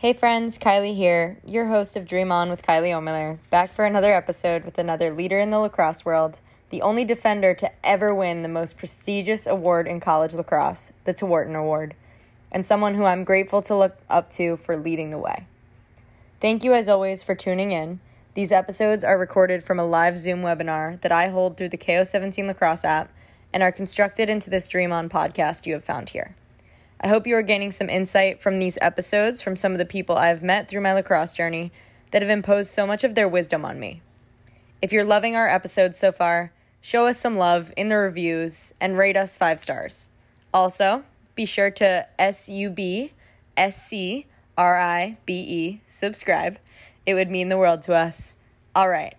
Hey friends, Kylie here, your host of Dream On with Kylie Ohlmiller, back for another episode with another leader in the lacrosse world, the only defender to ever win the most prestigious award in college lacrosse, the Tewaaraton Award, and someone who I'm grateful to look up to for leading the way. Thank you as always for tuning in. These episodes are recorded from a live Zoom webinar that I hold through the KO17 Lacrosse app and are constructed into this Dream On podcast you have found here. I hope you are gaining some insight from these episodes from some of the people I have met through my lacrosse journey that have imposed so much of their wisdom on me. If you're loving our episodes so far, show us some love in the reviews and rate us five stars. Also, be sure to S U B S C R I B E subscribe. It would mean the world to us. All right,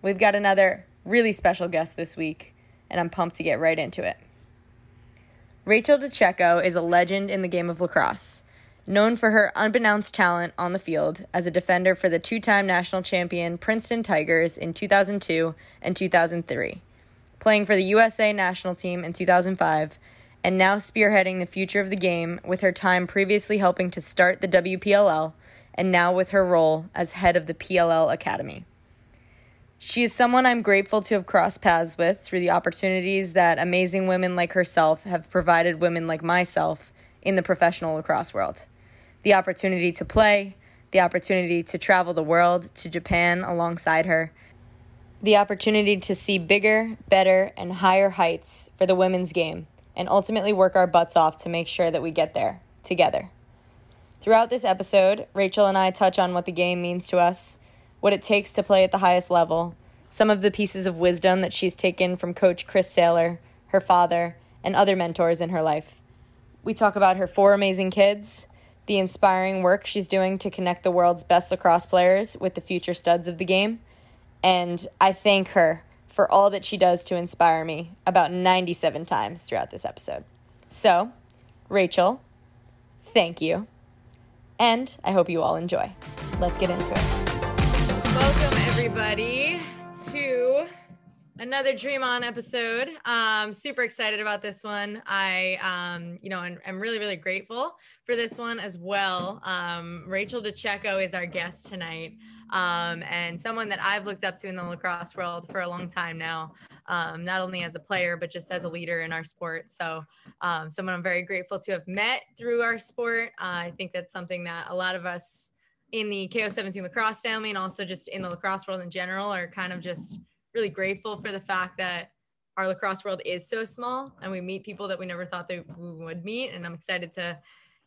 we've got another really special guest this week, and I'm pumped to get right into it. Rachel DeCecco is a legend in the game of lacrosse, known for her unbeknownst talent on the field as a defender for the two time national champion Princeton Tigers in 2002 and 2003, playing for the USA national team in 2005, and now spearheading the future of the game with her time previously helping to start the WPLL and now with her role as head of the PLL Academy. She is someone I'm grateful to have crossed paths with through the opportunities that amazing women like herself have provided women like myself in the professional lacrosse world. The opportunity to play, the opportunity to travel the world to Japan alongside her, the opportunity to see bigger, better, and higher heights for the women's game, and ultimately work our butts off to make sure that we get there together. Throughout this episode, Rachel and I touch on what the game means to us what it takes to play at the highest level, some of the pieces of wisdom that she's taken from Coach Chris Sailer, her father, and other mentors in her life. We talk about her four amazing kids, the inspiring work she's doing to connect the world's best lacrosse players with the future studs of the game, and I thank her for all that she does to inspire me about 97 times throughout this episode. So, Rachel, thank you. And I hope you all enjoy. Let's get into it. Welcome, everybody, to another Dream On episode. Um, super excited about this one. I, um, you know, and I'm really, really grateful for this one as well. Um, Rachel DeCecco is our guest tonight, um, and someone that I've looked up to in the lacrosse world for a long time now. Um, not only as a player, but just as a leader in our sport. So, um, someone I'm very grateful to have met through our sport. Uh, I think that's something that a lot of us in the KO17 lacrosse family and also just in the lacrosse world in general are kind of just really grateful for the fact that our lacrosse world is so small and we meet people that we never thought that we would meet. And I'm excited to,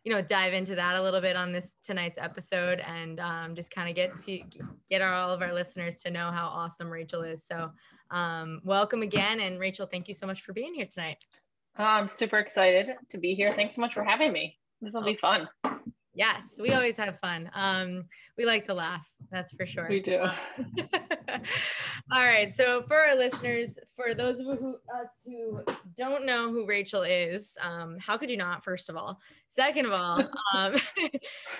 you know, dive into that a little bit on this tonight's episode and um, just kind of get to get our, all of our listeners to know how awesome Rachel is. So um, welcome again. And Rachel, thank you so much for being here tonight. Oh, I'm super excited to be here. Thanks so much for having me. This will be fun. Yes, we always have fun. Um, we like to laugh, that's for sure. We do. All right. So for our listeners, for those of who, us who don't know who Rachel is, um, how could you not? First of all, second of all, um,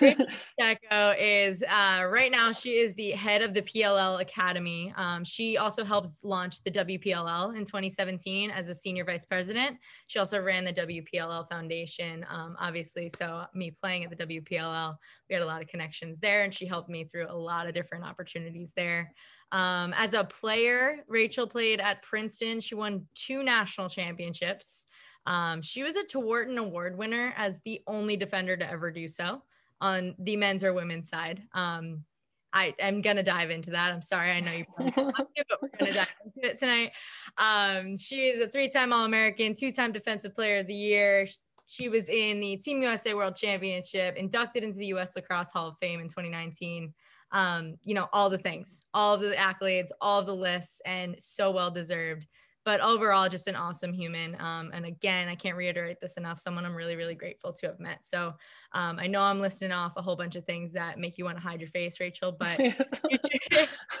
Rachel is uh, right now she is the head of the PLL Academy. Um, she also helped launch the WPLL in 2017 as a senior vice president. She also ran the WPLL Foundation, um, obviously. So me playing at the WPLL, we had a lot of connections there, and she helped me through a lot of different opportunities there. Um, as a player, Rachel played at Princeton. She won two national championships. Um, she was a Tewaaraton Award winner as the only defender to ever do so on the men's or women's side. Um, I am gonna dive into that. I'm sorry, I know you probably want to, but we're gonna dive into it tonight. Um, she is a three-time All-American, two-time Defensive Player of the Year. She was in the Team USA World Championship, inducted into the U.S. Lacrosse Hall of Fame in 2019 um, you know, all the things, all the accolades, all the lists, and so well deserved. But overall, just an awesome human. Um, and again, I can't reiterate this enough. Someone I'm really, really grateful to have met. So um, I know I'm listing off a whole bunch of things that make you want to hide your face, Rachel, but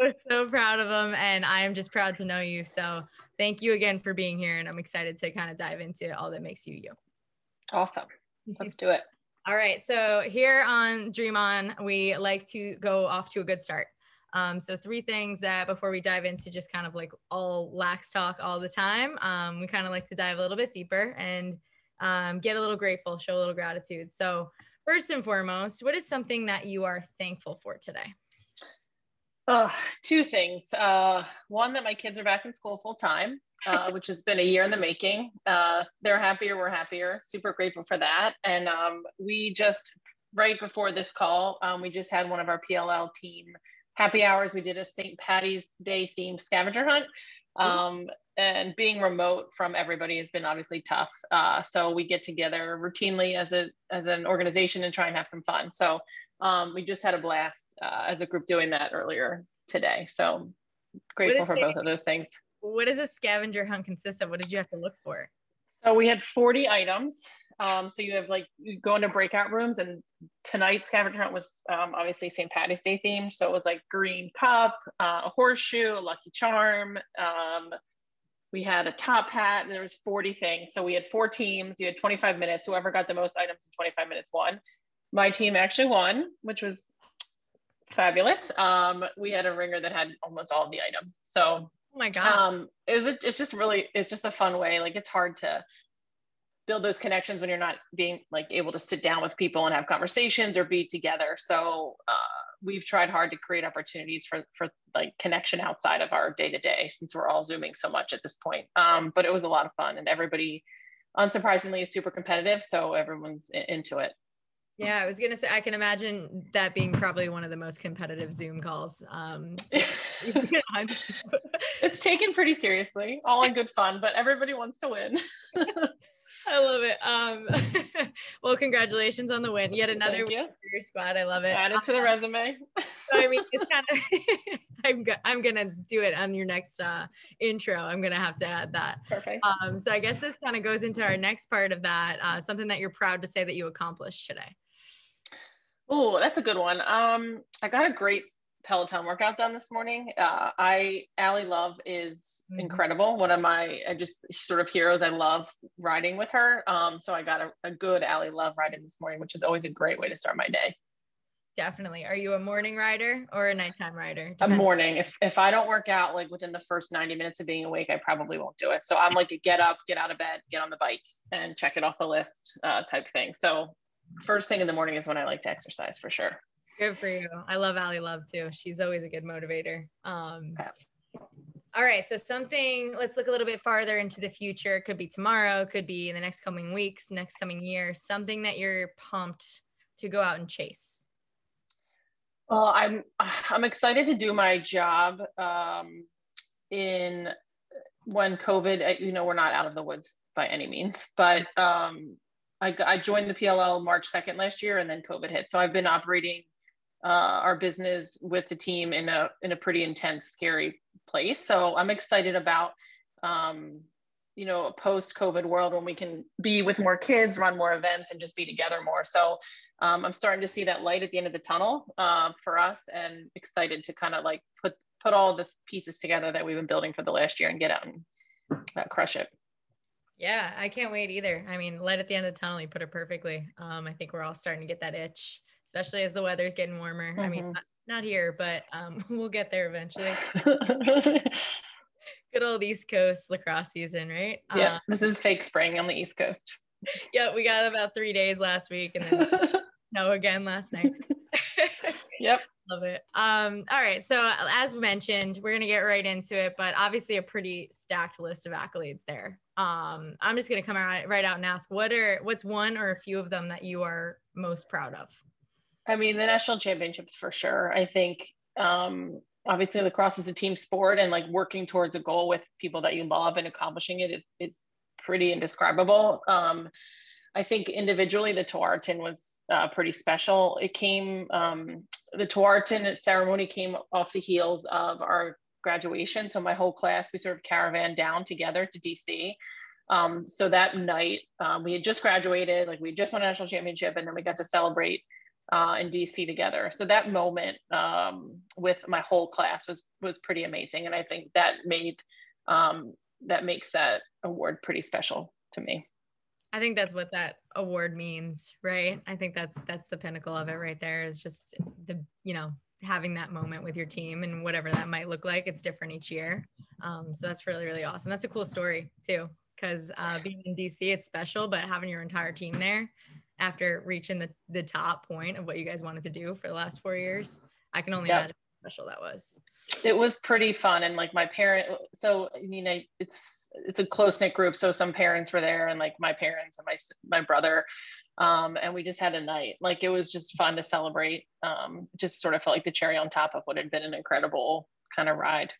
we're so proud of them. And I am just proud to know you. So thank you again for being here. And I'm excited to kind of dive into all that makes you you. Awesome. Let's do it. All right. So here on Dream On, we like to go off to a good start. Um, so three things that before we dive into just kind of like all lax talk all the time, um, we kind of like to dive a little bit deeper and um, get a little grateful, show a little gratitude. So first and foremost, what is something that you are thankful for today? Uh, two things. Uh, one, that my kids are back in school full time, uh, which has been a year in the making. Uh, they're happier, we're happier. Super grateful for that. And um, we just, right before this call, um, we just had one of our PLL team happy hours. We did a St. Patty's Day themed scavenger hunt. Um, and being remote from everybody has been obviously tough. Uh, so we get together routinely as a as an organization and try and have some fun. So um, we just had a blast uh, as a group doing that earlier today. So grateful for both of those things. What does a scavenger hunt consist of? What did you have to look for? So we had 40 items. Um, so you have like you go into breakout rooms, and tonight's scavenger hunt was um, obviously St. Patty's Day themed. So it was like green cup, uh, a horseshoe, a lucky charm. Um, we had a top hat, and there was 40 things. So we had four teams. You had 25 minutes. Whoever got the most items in 25 minutes won. My team actually won, which was fabulous. Um, we had a ringer that had almost all the items. So Oh my god. Um, is it? It's just really, it's just a fun way. Like it's hard to build those connections when you're not being like able to sit down with people and have conversations or be together. So uh, we've tried hard to create opportunities for for like connection outside of our day to day since we're all zooming so much at this point. Um, but it was a lot of fun and everybody, unsurprisingly, is super competitive. So everyone's into it. Yeah, I was gonna say I can imagine that being probably one of the most competitive Zoom calls. Um, it's taken pretty seriously, all in good fun, but everybody wants to win. I love it. Um, well, congratulations on the win. Yet another win for your squad. I love it. Add it to the um, resume. so I mean, it's kind of. I'm go- I'm gonna do it on your next uh, intro. I'm gonna have to add that. Perfect. Um, so I guess this kind of goes into our next part of that. Uh, something that you're proud to say that you accomplished today. Oh, that's a good one. Um, I got a great Peloton workout done this morning. Uh, I Ally Love is mm-hmm. incredible. One of my I just sort of heroes. I love riding with her. Um, so I got a, a good Ally Love ride in this morning, which is always a great way to start my day. Definitely. Are you a morning rider or a nighttime rider? Depends. A morning. If if I don't work out like within the first 90 minutes of being awake, I probably won't do it. So I'm like a get up, get out of bed, get on the bike and check it off the list uh, type thing. So first thing in the morning is when I like to exercise for sure. Good for you. I love Ally Love too. She's always a good motivator. Um, yeah. All right. So something, let's look a little bit farther into the future. It could be tomorrow, could be in the next coming weeks, next coming year, something that you're pumped to go out and chase. Well, I'm, I'm excited to do my job um, in when COVID, you know, we're not out of the woods by any means, but um, I, I joined the PLL March 2nd last year and then COVID hit. So I've been operating uh, our business with the team in a in a pretty intense, scary place. So I'm excited about um, you know a post COVID world when we can be with more kids, run more events, and just be together more. So um, I'm starting to see that light at the end of the tunnel uh, for us, and excited to kind of like put put all the pieces together that we've been building for the last year and get out and uh, crush it. Yeah, I can't wait either. I mean, light at the end of the tunnel, you put it perfectly. Um, I think we're all starting to get that itch especially as the weather's getting warmer. Mm-hmm. I mean, mm-hmm. not, not, here, but um, we'll get there eventually. Good old East Coast lacrosse season, right? Yeah, um, this is fake spring on the East Coast. Yeah, we got about three days last week and then no again last night. yep. Love it. Um, all right. So as mentioned, we're gonna get right into it, but obviously a pretty stacked list of accolades there. Um, I'm just gonna come out right out and ask what are what's one or a few of them that you are most proud of? I mean, the national championships for sure. I think um, obviously lacrosse is a team sport, and like working towards a goal with people that you love and accomplishing it is is pretty indescribable. Um, I think individually the Tewaaraton was uh, pretty special. It came um, the Tewaaraton ceremony came off the heels of our graduation, so my whole class we sort of caravan down together to DC. Um, so that night um, we had just graduated, like we just won a national championship, and then we got to celebrate uh, in DC together. So that moment um, with my whole class was was pretty amazing, and I think that made um, that makes that award pretty special to me. I think that's what that award means, right? I think that's that's the pinnacle of it right there. Is just the you know having that moment with your team and whatever that might look like. It's different each year, um, so that's really really awesome. That's a cool story too, because uh, being in DC it's special, but having your entire team there after reaching the, the top point of what you guys wanted to do for the last four years. I can only Yep. imagine special that was. it was pretty fun and like my parent so i mean I, it's it's a close knit group so some parents were there and like my parents and my my brother um and we just had a night like it was just fun to celebrate um just sort of felt like the cherry on top of what had been an incredible kind of ride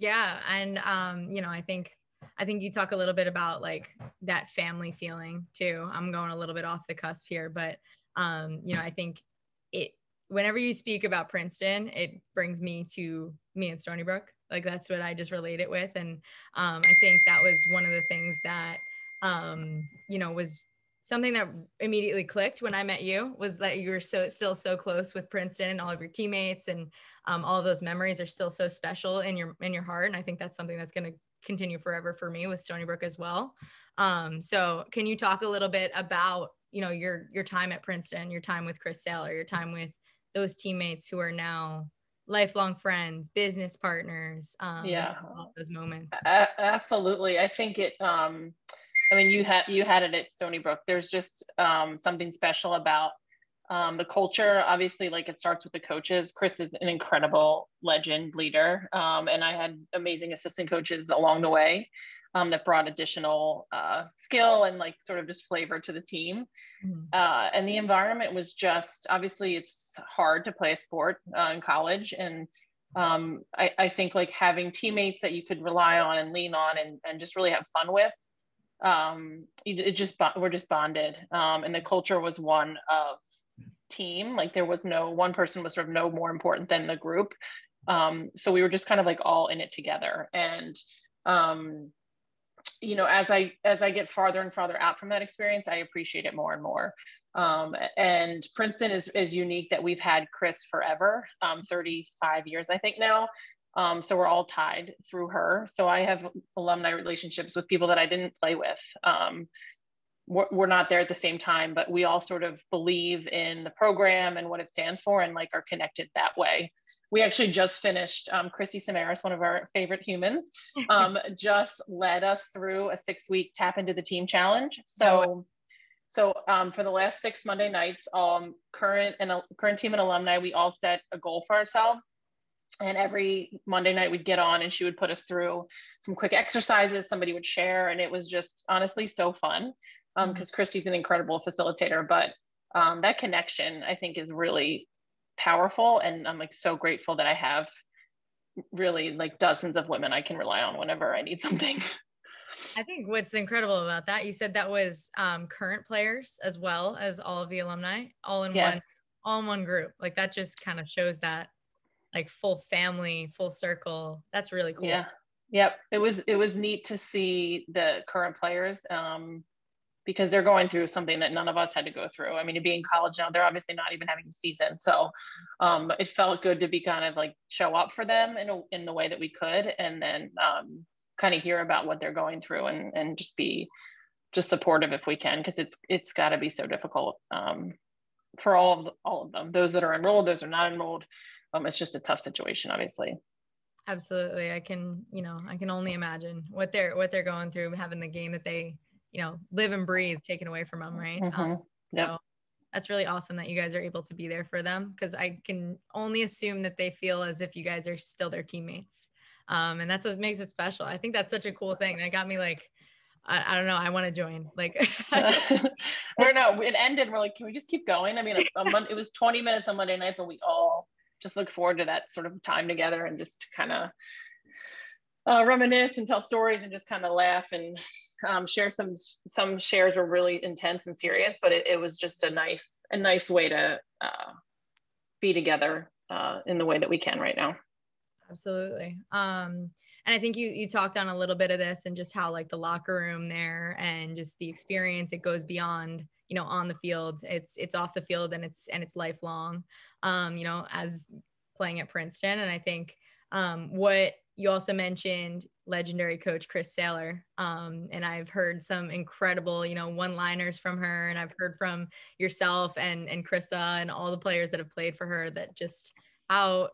Yeah, and um, you know, I think I think you talk a little bit about like that family feeling too. I'm going a little bit off the cusp here, but um, you know, I think it whenever you speak about Princeton, it brings me to me and Stony Brook. Like that's what I just relate it with, and um, I think that was one of the things that um, you know was something that immediately clicked when I met you was that you were so still so close with Princeton and all of your teammates. And um, all those memories are still so special in your in your heart. And i think that's something that's going to continue forever for me with stony brook as well. Um, so can you talk a little bit about you know your your time at princeton your time with chris sailer your time with those teammates who are now lifelong friends business partners um, Yeah. all those moments. A- absolutely. I think it um i mean you had you had it at stony brook. There's just um something special about um, the culture. Obviously like it starts with the coaches. Chris is an incredible legend leader um, and i had amazing assistant coaches along the way um, that brought additional uh, skill and like sort of just flavor to the team. Mhm. uh, and the environment was just obviously it's hard to play a sport uh, in college. And um, I, I think like having teammates that you could rely on and lean on and, and just really have fun with um, it it just we're just bonded. Um, and the culture was one of team. Like there was no one person was sort of no more important than the group. Um, so we were just kind of like all in it together. And um, you know as i as i get farther and farther out from that experience i appreciate it more and more. Um, and princeton is is unique that we've had chris forever um, 35 years i think now. Um, so we're all tied through her. So i have alumni relationships with people that i didn't play with. Um, we're, we're not there at the same time but we all sort of believe in the program and what it stands for and like are connected that way we actually just finished um, christy samaras one of our favorite humans um, just led us through a six week tap into the team challenge. So, so um, for the last six Monday nights, um, current and uh, current team and alumni, we all set a goal for ourselves. And every Monday night we'd get on and she would put us through some quick exercises. Somebody would share, and it was just honestly so fun because Christy's an incredible facilitator. But um, that connection, I think, is really powerful, and I'm like so grateful that I have really like dozens of women I can rely on whenever I need something. I think what's incredible about that, you said that was um, current players as well as all of the alumni, all in one, all in one group. Like that just kind of shows that like full family, full circle. That's really cool. Yeah. Yep. It was it was neat to see the current players um, because they're going through something that none of us had to go through. I mean, to be in college now, they're obviously not even having a season, so um, it felt good to be kind of like show up for them in a, in the way that we could, and then um, kind of hear about what they're going through and and just be just supportive if we can because it's it's got to be so difficult um, for all of all of them. Those that are enrolled, those are not enrolled. Um, it's just a tough situation, obviously. Absolutely. I can, you know, I can only imagine what they're what they're going through having the game that they, you know, live and breathe taken away from them, right? Um, Mhm. Yep. So that's really awesome that you guys are able to be there for them because I can only assume that they feel as if you guys are still their teammates. Um, and that's what makes it special. I think that's such a cool thing. That got me like, I, I don't know, I want to join. Like, or no, it ended. We're like, can we just keep going? I mean, a, a it was 20 minutes on Monday night, but we all just look forward to that sort of time together and just kind of uh, reminisce and tell stories and just kind of laugh and um, share some some shares were really intense and serious, but it, it was just a nice a nice way to uh, be together uh, in the way that we can right now. Absolutely. Um, and I think you you talked on a little bit of this and just how like the locker room there and just the experience it goes beyond you know on the field it's it's off the field and it's and it's lifelong um you know as playing at Princeton and I think um what you also mentioned legendary coach Chris Sailer um and I've heard some incredible you know one liners from her and I've heard from yourself and and Krista and all the players that have played for her that just how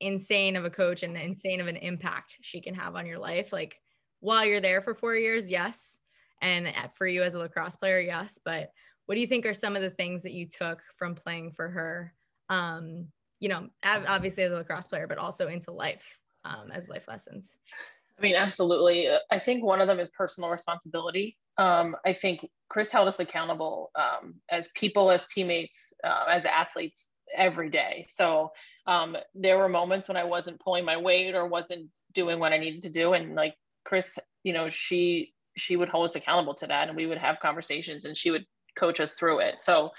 insane of a coach and insane of an impact she can have on your life. Like while you're there for four years, yes. And for you as a lacrosse player, yes. But what do you think are some of the things that you took from playing for her? Um, you know, obviously as a lacrosse player, but also into life um, as life lessons. I mean, absolutely. I think one of them is personal responsibility. Um, I think Chris held us accountable um, as people, as teammates, uh, as athletes every day. So um, there were moments when I wasn't pulling my weight or wasn't doing what I needed to do, and like Chris, you know, she she would hold us accountable to that, and we would have conversations, and she would coach us through it. So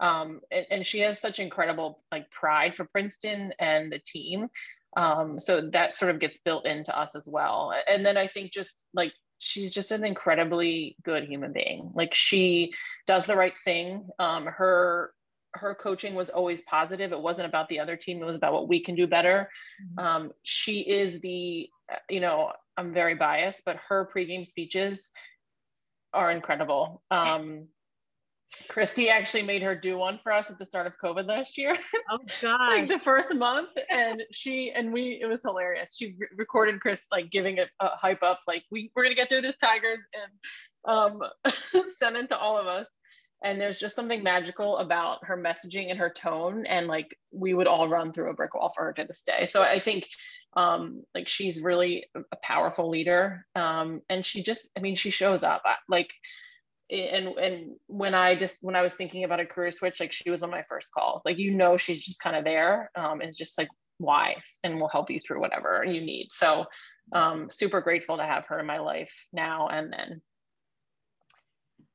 um, and, and, she has such incredible like pride for Princeton and the team. Um, so that sort of gets built into us as well. And then I think just like she's just an incredibly good human being. Like she does the right thing. Um, her her coaching was always positive. It wasn't about the other team. It was about what we can do better. Mm-hmm. Um, she is the, you know, I'm very biased, but her pregame speeches are incredible. Um, Christy actually made her do one for us at the start of COVID last year. Oh god! like the first month, and she and we, it was hilarious. She re- recorded Chris like giving it a hype up, like we we're gonna get through this Tigers, and um, sent it to all of us. And there's just something magical about her messaging and her tone, and like we would all run through a brick wall for her to this day. So I think um like she's really a powerful leader um and she just i mean she shows up like and and when I just when I was thinking about a career switch, like she was on my first calls. Like you know, she's just kind of there. Um, it's just like wise and will help you through whatever you need. So, um, super grateful to have her in my life now and then.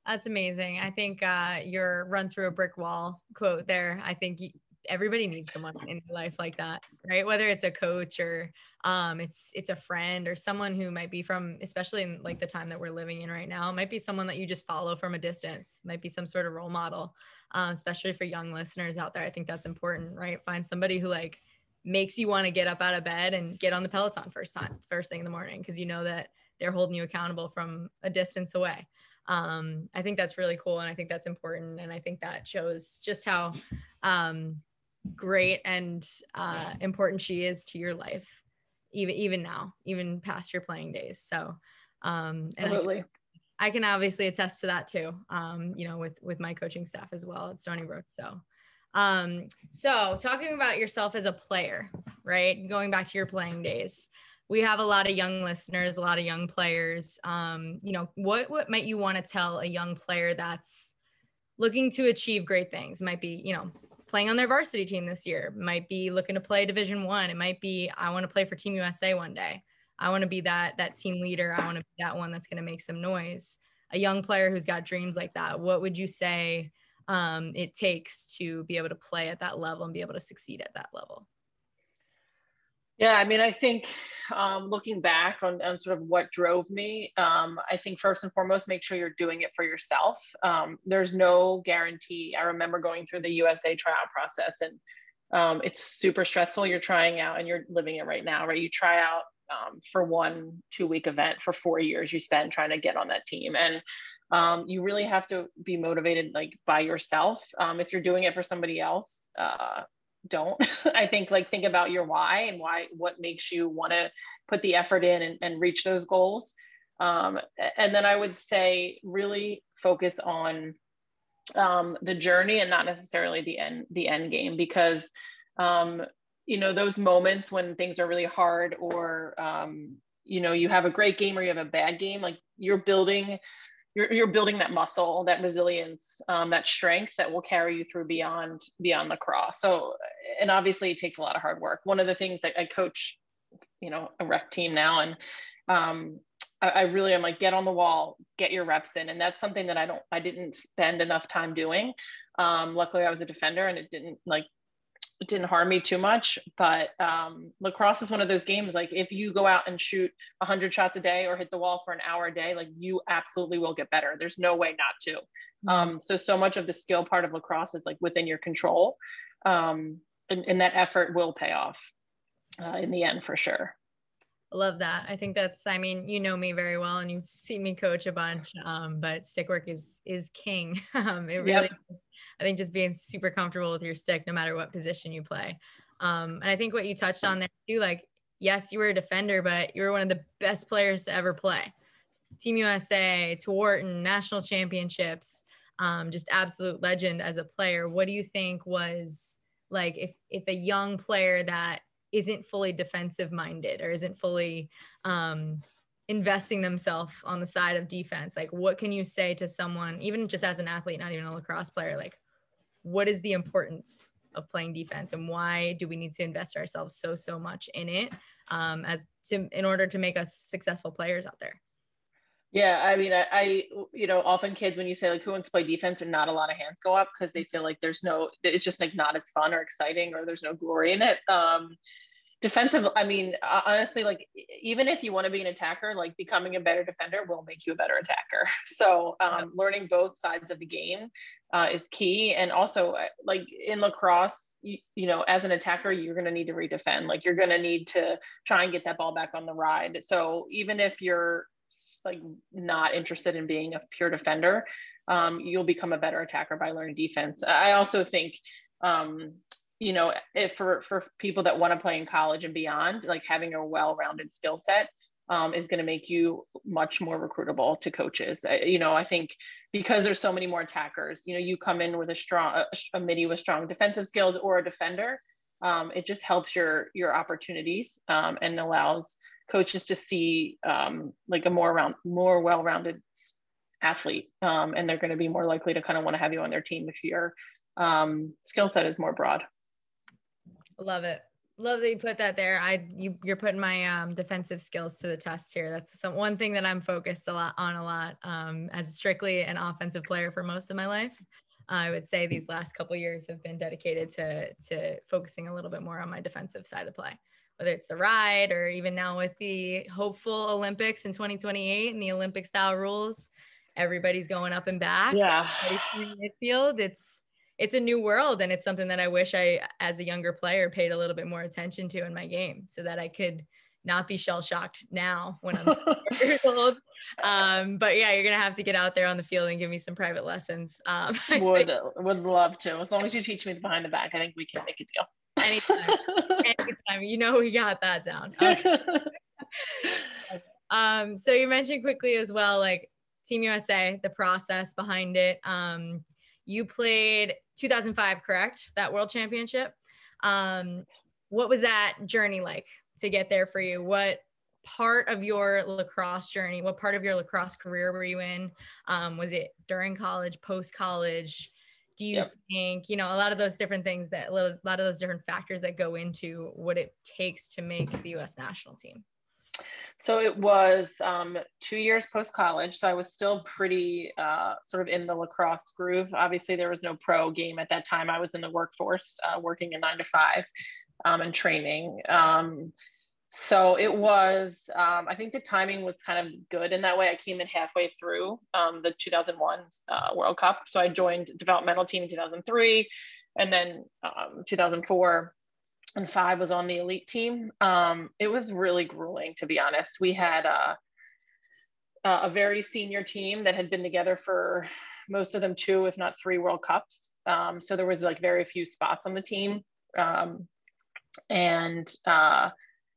That's amazing. I think uh, your run through a brick wall quote there. I think everybody needs someone in their life like that, right? Whether it's a coach or um, it's it's a friend or someone who might be from, especially in like the time that we're living in right now, might be someone that you just follow from a distance, might be some sort of role model, um, especially for young listeners out there. I think that's important, right? Find somebody who like makes you want to get up out of bed and get on the Peloton first time, first thing in the morning, because you know that they're holding you accountable from a distance away. Um, I think that's really cool, and I think that's important, and I think that shows just how um, great and uh, important she is to your life, even even now, even past your playing days. So, um, absolutely. I, I, can obviously attest to that too. Um, you know, with with my coaching staff as well at Stony Brook. So, um, so talking about yourself as a player, right? Going back to your playing days. We have a lot of young listeners, a lot of young players. Um, you know, what what might you want to tell a young player that's looking to achieve great things? Might be, you know, playing on their varsity team this year. Might be looking to play division one. It might be i want to play for team usa one day. I want to be that that team leader. I want to be that one that's going to make some noise. A young player who's got dreams like that what would you say um, it takes to be able to play at that level and be able to succeed at that level yeah, I mean, I think um, looking back on, on sort of what drove me, um, I think first and foremost, make sure you're doing it for yourself. Um, there's no guarantee. I remember going through the USA tryout process, and um, it's super stressful. You're trying out, and you're living it right now, right? You try out um, for one two week event for four years. You spend trying to get on that team, and um, you really have to be motivated like by yourself. if you're doing it for somebody else, uh, don't. I think like think about your why and why what makes you want to put the effort in and, and reach those goals. Um, and then i would say really focus on um, the journey and not necessarily the end the end game because um, you know those moments when things are really hard or um, you know you have a great game or you have a bad game like you're building you're, you're building that muscle that resilience um, that strength that will carry you through beyond beyond lacrosse. So and obviously it takes a lot of hard work. One of the things that i coach you know a rec team now and um, I, I really am like get on the wall get your reps in. And that's something that i don't i didn't spend enough time doing. Um, luckily i was a defender and it didn't like it didn't harm me too much. But um, lacrosse is one of those games. Like if you go out and shoot 100 shots a day or hit the wall for an hour a day, like you absolutely will get better. There's no way not to. Mm-hmm. Um, so so much of the skill part of lacrosse is like within your control, um, and, and that effort will pay off uh, in the end for sure. Love that. I think that's, I mean, you know me very well and you've seen me coach a bunch, um, but stick work is, is king. um, it really, yep. is, I think just being super comfortable with your stick, no matter what position you play. Um, and I think what you touched on there too, like, yes, you were a defender, but you were one of the best players to ever play. Team USA, Tewaaraton, national championships. um, just absolute legend as a player. What do you think was like if if a young player that isn't fully defensive minded or isn't fully um, investing themselves on the side of defense like what can you say to someone even just as an athlete not even a lacrosse player like what is the importance of playing defense and why do we need to invest ourselves so so much in it um, as to in order to make us successful players out there yeah, I mean, I, I, you know, often kids when you say like who wants to play defense, and not a lot of hands go up because they feel like there's no, it's just like not as fun or exciting, or there's no glory in it. Um, defensive, I mean, honestly, like even if you want to be an attacker, like becoming a better defender will make you a better attacker. So um, learning both sides of the game uh, is key, and also uh, like in lacrosse, you, you know, as an attacker, you're going to need to redefend. Like you're going to need to try and get that ball back on the ride. So even if you're like not interested in being a pure defender, um, you'll become a better attacker by learning defense. I also think, um, you know, if for for people that want to play in college and beyond, like having a well-rounded skill set um, is going to make you much more recruitable to coaches. I, you know, I think because there's so many more attackers, you know, you come in with a strong a, a midi with strong defensive skills or a defender. Um, it just helps your your opportunities um, and allows coaches to see um, like a more round, more well-rounded athlete, um, and they're going to be more likely to kind of want to have you on their team if your um, skill set is more broad. Love it. Love that you put that there. I you you're putting my um, defensive skills to the test here. That's some one thing that I'm focused a lot on a lot um, as strictly an offensive player for most of my life. I would say these last couple years have been dedicated to to focusing a little bit more on my defensive side of play whether it's the ride or even now with the hopeful Olympics in 2028 and the Olympic style rules, everybody's going up and back. Yeah. Midfield. It's it's a new world and it's something that I wish I as a younger player paid a little bit more attention to in my game so that I could not be shell shocked now when I'm years old. Um, but yeah, you're gonna have to get out there on the field and give me some private lessons. Um, would would love to. As long as you teach me the behind the back, I think we can make a deal. Anytime, anytime. You know we got that down. Okay. um, so you mentioned quickly as well, like Team USA, the process behind it. Um, you played 2005, correct? That World Championship. Um, what was that journey like to get there for you? What part of your lacrosse journey, what part of your lacrosse career were you in? Um, was it during college, post college? do you yep. think you know a lot of those different things that a lot of those different factors that go into what it takes to make the us national team so it was um, two years post college so i was still pretty uh, sort of in the lacrosse groove obviously there was no pro game at that time i was in the workforce uh, working a nine to five um, and training um, so it was, um, I think the timing was kind of good in that way. I came in halfway through um, the 2001 uh, World Cup. So I joined developmental team in 2003 and then um, 2004 and five was on the elite team. Um, it was really grueling, to be honest. We had uh, a very senior team that had been together for most of them two, if not three World Cups. Um, so there was like very few spots on the team. Um, and uh,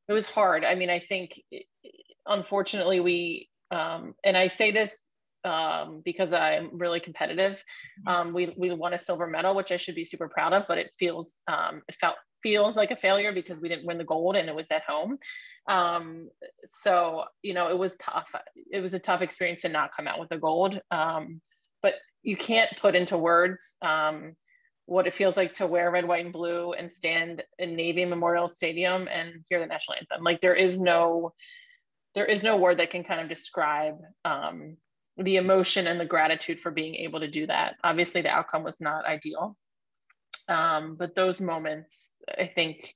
it was hard. I mean, I think unfortunately we, um, and I say this um, because I'm really competitive. Mm-hmm. Um, we we won a silver medal, which I should be super proud of, but it feels um, it felt feels like a failure because we didn't win the gold and it was at home. Um, so you know, it was tough. It was a tough experience to not come out with the gold. Um, but you can't put into words um, what it feels like to wear red, white, and blue and stand in Navy Memorial Stadium and hear the national anthem. Like there is no, there is no word that can kind of describe um, the emotion and the gratitude for being able to do that. Obviously, the outcome was not ideal, um, but those moments, I think,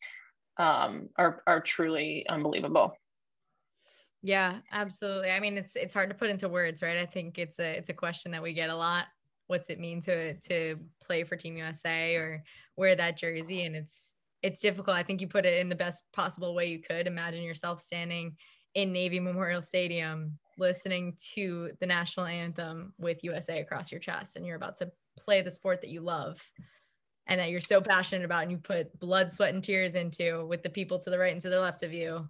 um, are are truly unbelievable. Yeah, absolutely. I mean, it's it's hard to put into words, right? I think it's a it's a question that we get a lot what's it mean to to play for Team USA or wear that jersey and it's it's difficult. I think you put it in the best possible way you could. Imagine yourself standing in Navy Memorial Stadium listening to the national anthem with USA across your chest and you're about to play the sport that you love and that you're so passionate about and you put blood, sweat and tears into with the people to the right and to the left of you.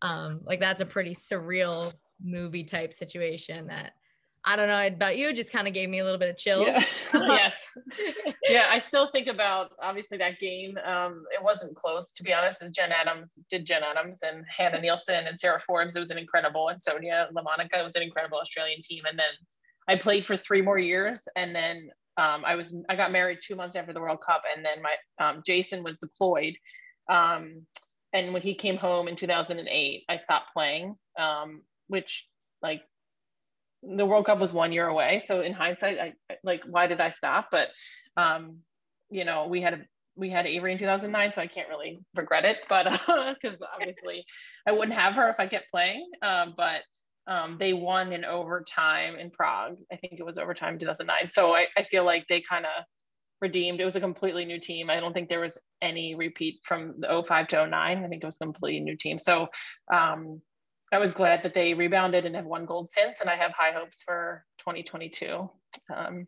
Um, like that's a pretty surreal movie type situation that I don't know about you, just kind of gave me a little bit of chills. Yeah. yes. Yeah, I still think about obviously that game. Um, it wasn't close, to be honest. As Jen Adams did Jen Adams and Hannah Nielsen and Sarah Forbes. It was an incredible, and Sonia LaMonica it was an incredible Australian team. And then I played for three more years, and then um, I was I got married two months after the World Cup, and then my um, Jason was deployed. Um, and when he came home in 2008, I stopped playing, um, which like the World Cup was one year away. So in hindsight, I like why did I stop? But um, you know, we had a we had Avery in 2009, so I can't really regret it. But because uh, obviously, I wouldn't have her if I kept playing. Uh, but um, they won in overtime in Prague. I think it was overtime 2009. So I, I feel like they kind of redeemed. It was a completely new team. I don't think there was any repeat from the 05 to 09. I think it was a completely new team. So um, I was glad that they rebounded and have won gold since, and I have high hopes for 2022 um,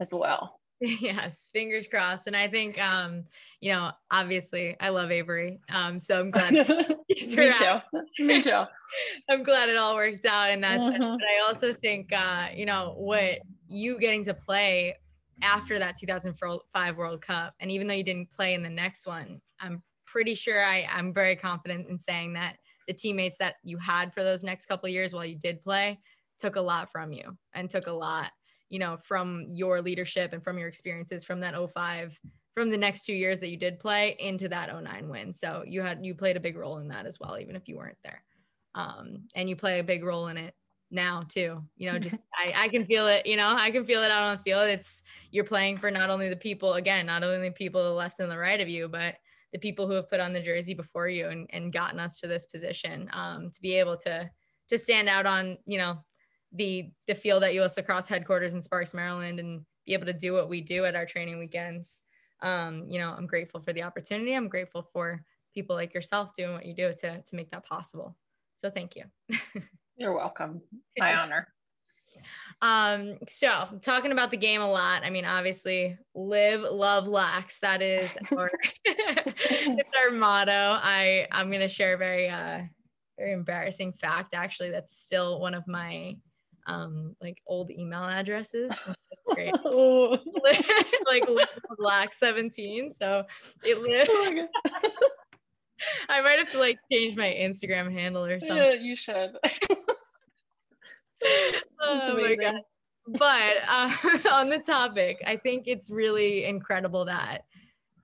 as well. Yes, fingers crossed. And I think, um, you know, obviously, I love Avery, um, so I'm glad. Me too. Me too. I'm glad it all worked out, and that's. Mm-hmm. But I also think, uh, you know, what you getting to play after that 2005 World Cup, and even though you didn't play in the next one, I'm pretty sure I, I'm very confident in saying that the teammates that you had for those next couple years while you did play took a lot from you and took a lot you know from your leadership and from your experiences from that 05 from the next two years that you did play into that 09 win. So you had you played a big role in that as well even if you weren't there. Um, and you play a big role in it now too you know just I, I can feel it you know i can feel it out on the field. It's you're playing for not only the people again not only the people the left and the right of you but the people who have put on the jersey before you and, and gotten us to this position um, to be able to to stand out on you know the the field at US Lacrosse headquarters in Sparks, Maryland, and be able to do what we do at our training weekends. Um, you know, I'm grateful for the opportunity. I'm grateful for people like yourself doing what you do to to make that possible. So thank you. You're welcome. My honor. Um, so talking about the game a lot. I mean, obviously, live, love, lax. That is our it's our motto. I I'm gonna share a very uh very embarrassing fact. Actually, that's still one of my um like old email addresses. Great. like black 17. So it lived. Oh I might have to like change my Instagram handle or something. Yeah, you should oh my god but uh, on the topic i think it's really incredible that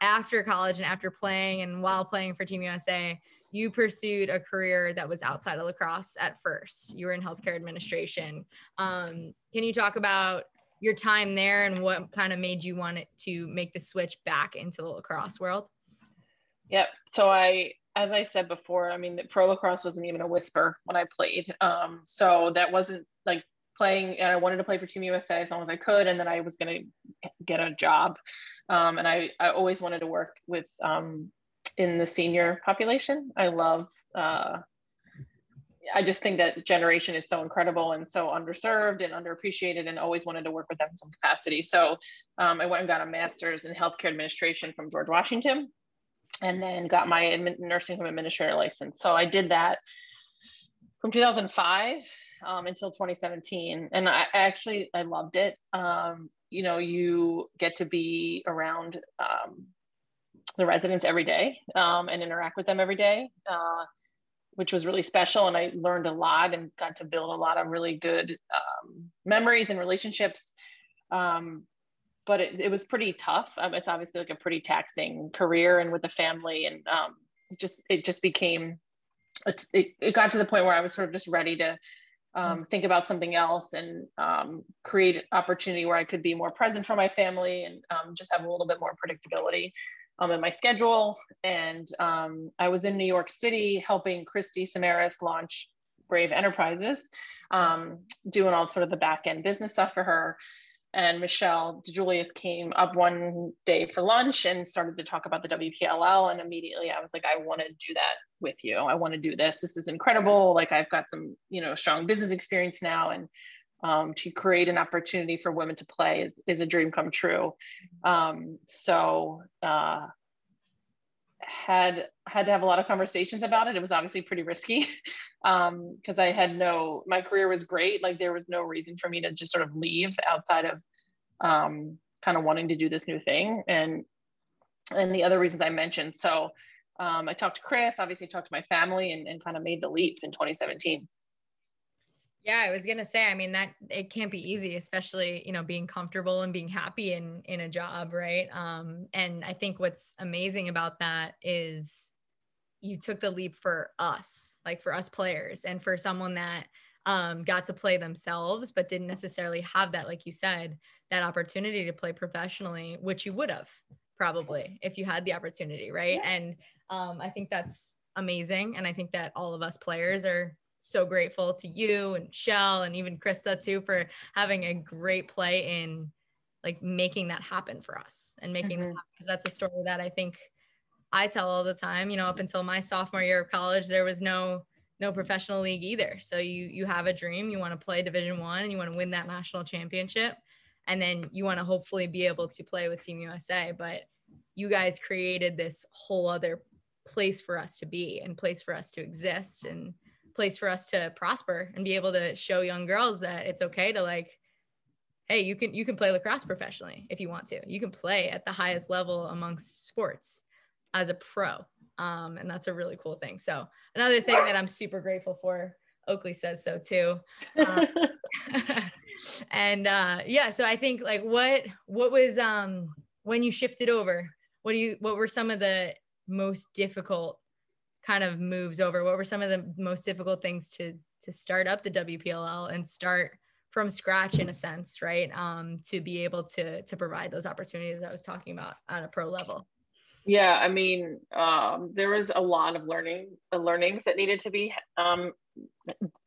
after college and after playing and while playing for team usa you pursued a career that was outside of lacrosse at first you were in healthcare administration um, can you talk about your time there and what kind of made you want to make the switch back into the lacrosse world yep so i as I said before, I mean, pro lacrosse wasn't even a whisper when I played. Um, so that wasn't like playing, and I wanted to play for Team USA as long as I could, and then I was going to get a job. Um, and I, I always wanted to work with um, in the senior population. I love. Uh, I just think that generation is so incredible and so underserved and underappreciated, and always wanted to work with them in some capacity. So um, I went and got a master's in healthcare administration from George Washington and then got my nursing home administrator license. So I did that from 2005 um, until 2017, and I actually I loved it. Um, you know, you get to be around um, the residents every day um, and interact with them every day, uh, which was really special. And I learned a lot and got to build a lot of really good um, memories and relationships um, but it, it was pretty tough. Um, it's obviously like a pretty taxing career and with the family and um, it just, it just became, it, it, got to the point where I was sort of just ready to um, think about something else and um, create opportunity where I could be more present for my family and um, just have a little bit more predictability um, in my schedule. And um, I was in New York City helping Christy Samaras launch Brave Enterprises, um, doing all sort of the back end business stuff for her and Michelle DeJuliis came up one day for lunch and started to talk about the WPLL. And immediately I was like, I want to do that with you. I want to do this. This is incredible. Like I've got some, you know, strong business experience now. And um, to create an opportunity for women to play is, is a dream come true. Um, so uh, had had to have a lot of conversations about it. It was obviously pretty risky because um, I had no. My career was great. Like there was no reason for me to just sort of leave outside of um, kind of wanting to do this new thing and and the other reasons I mentioned. So um, I talked to Chris, obviously talked to my family, and, and kind of made the leap in 2017. Yeah, I was gonna say. I mean, that it can't be easy, especially you know being comfortable and being happy in in a job, right? Um, and I think what's amazing about that is you took the leap for us, like for us players, and for someone that um, got to play themselves, but didn't necessarily have that, like you said, that opportunity to play professionally, which you would have probably if you had the opportunity, right? Yeah. And um, I think that's amazing, and I think that all of us players are so grateful to you and Shell and even Krista too for having a great play in like making that happen for us and making mm-hmm. that because that's a story that I think I tell all the time. You know, up until my sophomore year of college, there was no no professional league either. So you you have a dream, you want to play Division One, and you want to win that national championship, and then you want to hopefully be able to play with Team USA. But you guys created this whole other place for us to be and place for us to exist and place for us to prosper and be able to show young girls that it's okay to like hey you can you can play lacrosse professionally if you want to. You can play at the highest level amongst sports as a pro. Um, and that's a really cool thing. So another thing that i'm super grateful for oakley says so too. Um, and uh, yeah so i think like what what was um when you shifted over what do you what were some of the most difficult kind of moves over? What were some of the most difficult things to to start up the WPLL and start from scratch in a sense, right? Um, to be able to to provide those opportunities I was talking about on a pro level. Yeah, I mean, um, there was a lot of learning, uh, learnings that needed to be um,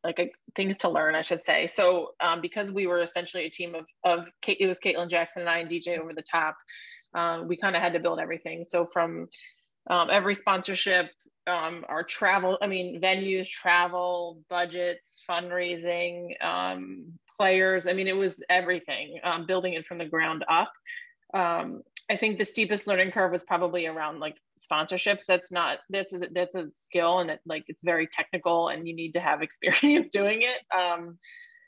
like a, things to learn, I should say. So um, because we were essentially a team of of it was Caitlin Jackson and I and DJ over the top. Um, we kind of had to build everything. So from um, every sponsorship um, our travel, I mean, venues, travel, budgets, fundraising, um, players. I mean, it was everything, um, building it from the ground up. Um, I think the steepest learning curve was probably around like sponsorships. That's not that's a, that's a skill and it like it's very technical and you need to have experience doing it. Um,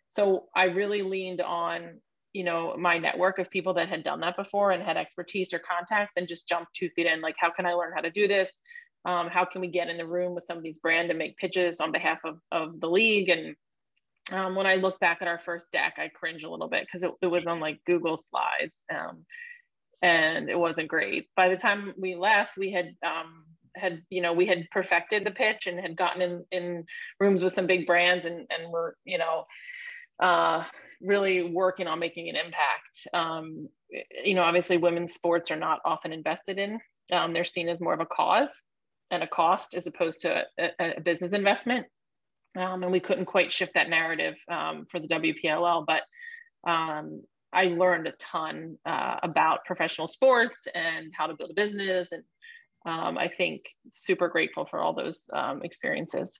so I really leaned on you know my network of people that had done that before and had expertise or contacts and just jumped two feet in like how can i learn how to do this um, how can we get in the room with some of these brand and make pitches on behalf of, of the league? And um, when i look back at our first deck i cringe a little bit because it, it, was on like google slides um, and it wasn't great. By the time we left we had um, had you know we had perfected the pitch and had gotten in in rooms with some big brands and and we're you know uh, really working on making an impact. Um, you know obviously women's sports are not often invested in. Um, they're seen as more of a cause and a cost as opposed to a, a business investment. Um, and we couldn't quite shift that narrative um, for the WPLL, but um, I learned a ton uh, about professional sports and how to build a business. And um, I think super grateful for all those um, experiences.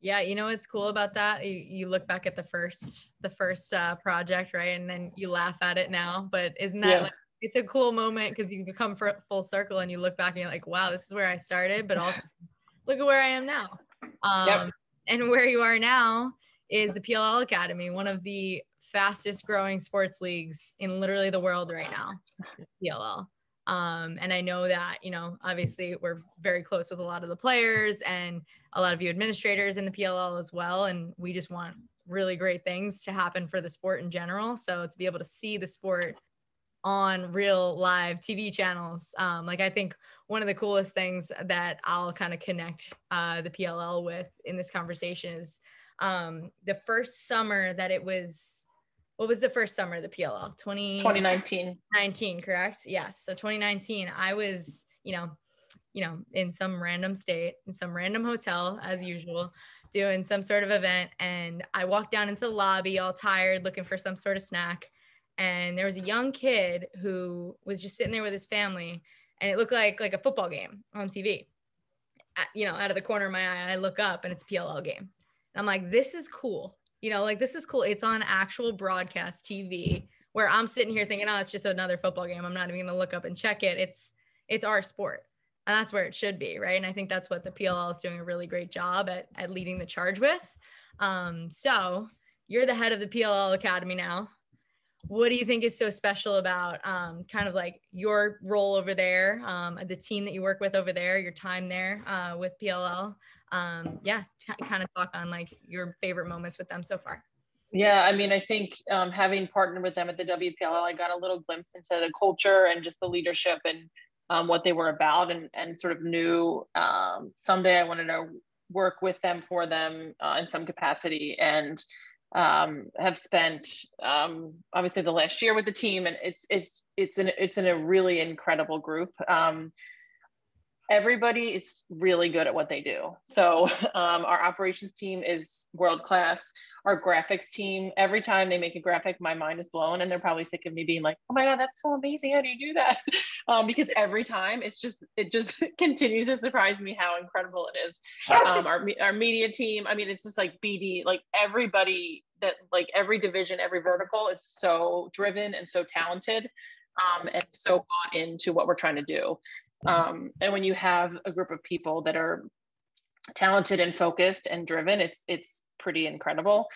Yeah, you know what's cool about that? You, you look back at the first the first uh, project, right, and then you laugh at it now. But isn't that yeah. like it's a cool moment because you come for full circle and you look back and you're like, wow, this is where I started, but also look at where I am now. Um, yep. And where you are now is the PLL Academy, one of the fastest growing sports leagues in literally the world right now, PLL. Um, and I know that, you know, obviously we're very close with a lot of the players and a lot of you administrators in the PLL as well. And we just want really great things to happen for the sport in general. So to be able to see the sport on real live TV channels. Um, like I think one of the coolest things that I'll kind of connect uh, the PLL with in this conversation is um, the first summer that it was. What was the first summer of the PLL? 20, 2019. 19, correct? Yes. So 2019, I was, you know, you know, in some random state, in some random hotel, as usual, doing some sort of event. And I walked down into the lobby all tired, looking for some sort of snack and there was a young kid who was just sitting there with his family and it looked like like a football game on tv you know out of the corner of my eye i look up and it's a pll game. And i'm like this is cool. You know like this is cool. It's on actual broadcast tv where i'm sitting here thinking oh it's just another football game. I'm not even gonna look up and check it. It's it's our sport. And that's where it should be right? And i think that's what the pll is doing a really great job at, at leading the charge with. Um, so you're the head of the pll academy now what do you think is so special about um, kind of like your role over there um, the team that you work with over there your time there uh, with pll um, yeah t- kind of talk on like your favorite moments with them so far. Yeah, I mean, I think um, having partnered with them at the WPLL, I got a little glimpse into the culture and just the leadership and um, what they were about, and and sort of knew um, someday I wanted to work with them for them uh, in some capacity, and um, have spent um, obviously the last year with the team, and it's it's it's an it's in a really incredible group. Um, everybody is really good at what they do. So our operations team is world class our graphics team, every time they make a graphic, my mind is blown. And they're probably sick of me being like, oh my God, that's so amazing. How do you do that? Um, because every time it's just, it just continues to surprise me how incredible it is. Um, our, our media team, I mean, it's just like BD, like everybody that, like every division, every vertical is so driven and so talented um, and so bought into what we're trying to do. Um, and when you have a group of people that are talented and focused and driven, it's it's pretty incredible.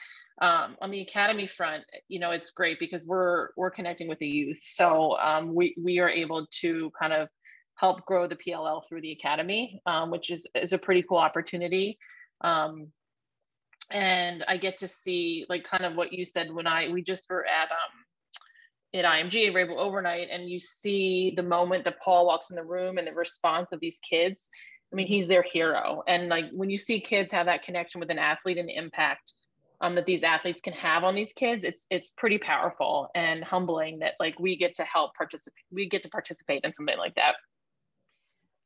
Um, on the academy front, you know, it's great because we're we're connecting with the youth, so um, we we are able to kind of help grow the PLL through the academy, um, which is is a pretty cool opportunity. Um, and I get to see like kind of what you said when I we just were at um, at IMG at Rabil overnight, and you see the moment that Paul walks in the room and the response of these kids I mean, he's their hero. And like when you see kids have that connection with an athlete and the impact um, that these athletes can have on these kids, it's it's pretty powerful and humbling that like we get to help participate. We get to participate in something like that.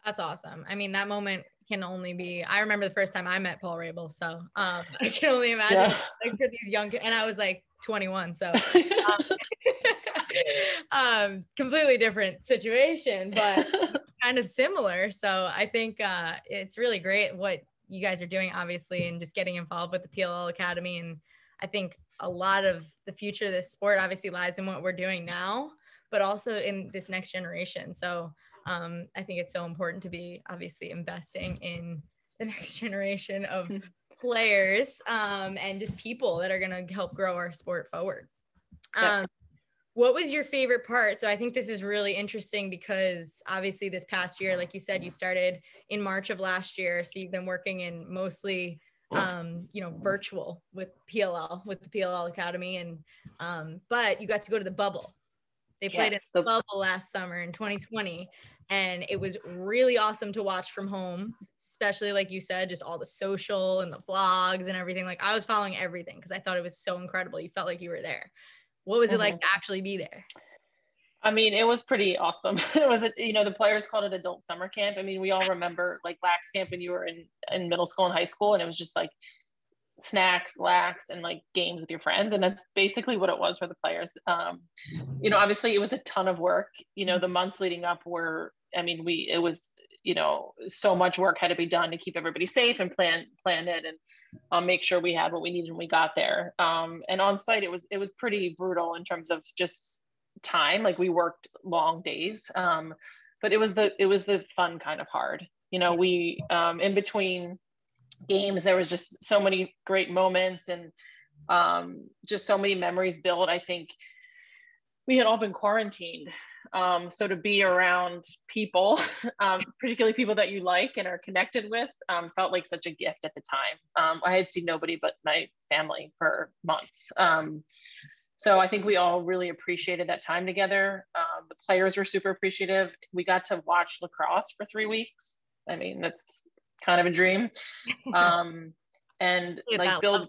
That's awesome. I mean, that moment can only be. I remember the first time I met Paul Rabil, so um, I can only imagine yeah. like for these young. And I was like 21, so um, um, completely different situation, but kind of similar. So I think uh, it's really great what you guys are doing, obviously, and just getting involved with the PLL Academy. And I think a lot of the future of this sport obviously lies in what we're doing now, but also in this next generation. So um, I think it's so important to be obviously investing in the next generation of players um, and just people that are going to help grow our sport forward. Um, what was your favorite part? So I think this is really interesting because obviously this past year, like you said, you started in March of last year. So you've been working in mostly um, you know, virtual with PLL, with the PLL Academy. And um, but you got to go to the bubble. They played yes, in the bubble last summer in 2020. And it was really awesome to watch from home, especially like you said, just all the social and the vlogs and everything. Like I was following everything because I thought it was so incredible. You felt like you were there. What was it mm-hmm. like to actually be there? I mean, it was pretty awesome. it was, you know, the players called it adult summer camp. I mean, we all remember like lax camp when you were in, in middle school and high school, and it was just like snacks, lax, and like games with your friends. And that's basically what it was for the players. Um, you know, obviously it was a ton of work. You know, the months leading up were, I mean, we, it was, you know, so much work had to be done to keep everybody safe and plan, plan it and um, make sure we had what we needed when we got there. Um, and on site, it was, it was pretty brutal in terms of just time. Like we worked long days. Um, but it was the, it was the fun kind of hard. You know, we, um, in between, games there was just so many great moments and um, just so many memories built i think we had all been quarantined um, so to be around people um, particularly people that you like and are connected with um, felt like such a gift at the time. Um, i had seen nobody but my family for months. Um, so i think we all really appreciated that time together. The players were super appreciative. We got to watch lacrosse for three weeks. I mean that's kind of a dream. Um, and like build,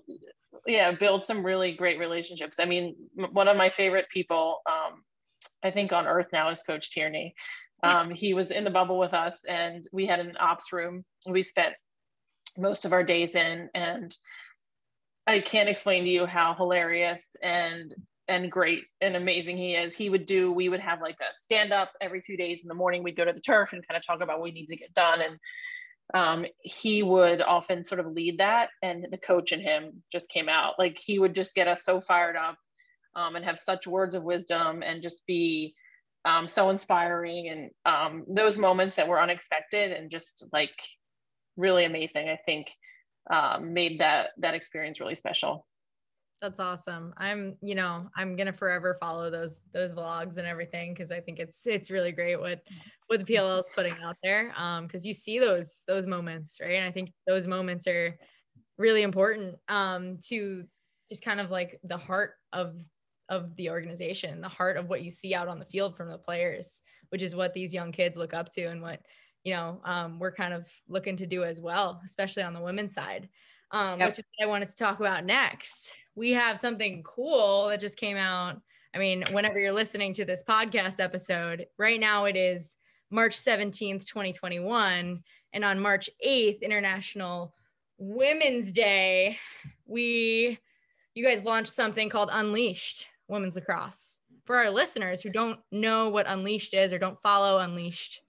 yeah, build some really great relationships. I mean, one of my favorite people, um, I think on earth now is Coach Tierney. Um, he was in the bubble with us, and we had an ops room. We spent most of our days in, and I can't explain to you how hilarious and and great and amazing he is. He would do, we would have like a stand up every two days in the morning. We'd go to the turf and kind of talk about what we need to get done. And um, he would often sort of lead that and the coach in him just came out like he would just get us so fired up um, and have such words of wisdom and just be um, so inspiring and um, those moments that were unexpected and just like really amazing i think um, made that that experience really special. That's awesome. I'm you know i'm gonna forever follow those those vlogs and everything because i think it's it's really great what what the pll is putting out there um because you see those those moments right? And i think those moments are really important um to just kind of like the heart of of the organization, the heart of what you see out on the field from the players, which is what these young kids look up to and what you know um, we're kind of looking to do as well, especially on the women's side. Um, yep. Which is what I wanted to talk about next. We have something cool that just came out. I mean, whenever you're listening to this podcast episode, right now it is March 17th, 2021. And on March 8th, International Women's Day, we you guys launched something called Unleashed Women's Lacrosse. For our listeners who don't know what Unleashed is or don't follow Unleashed,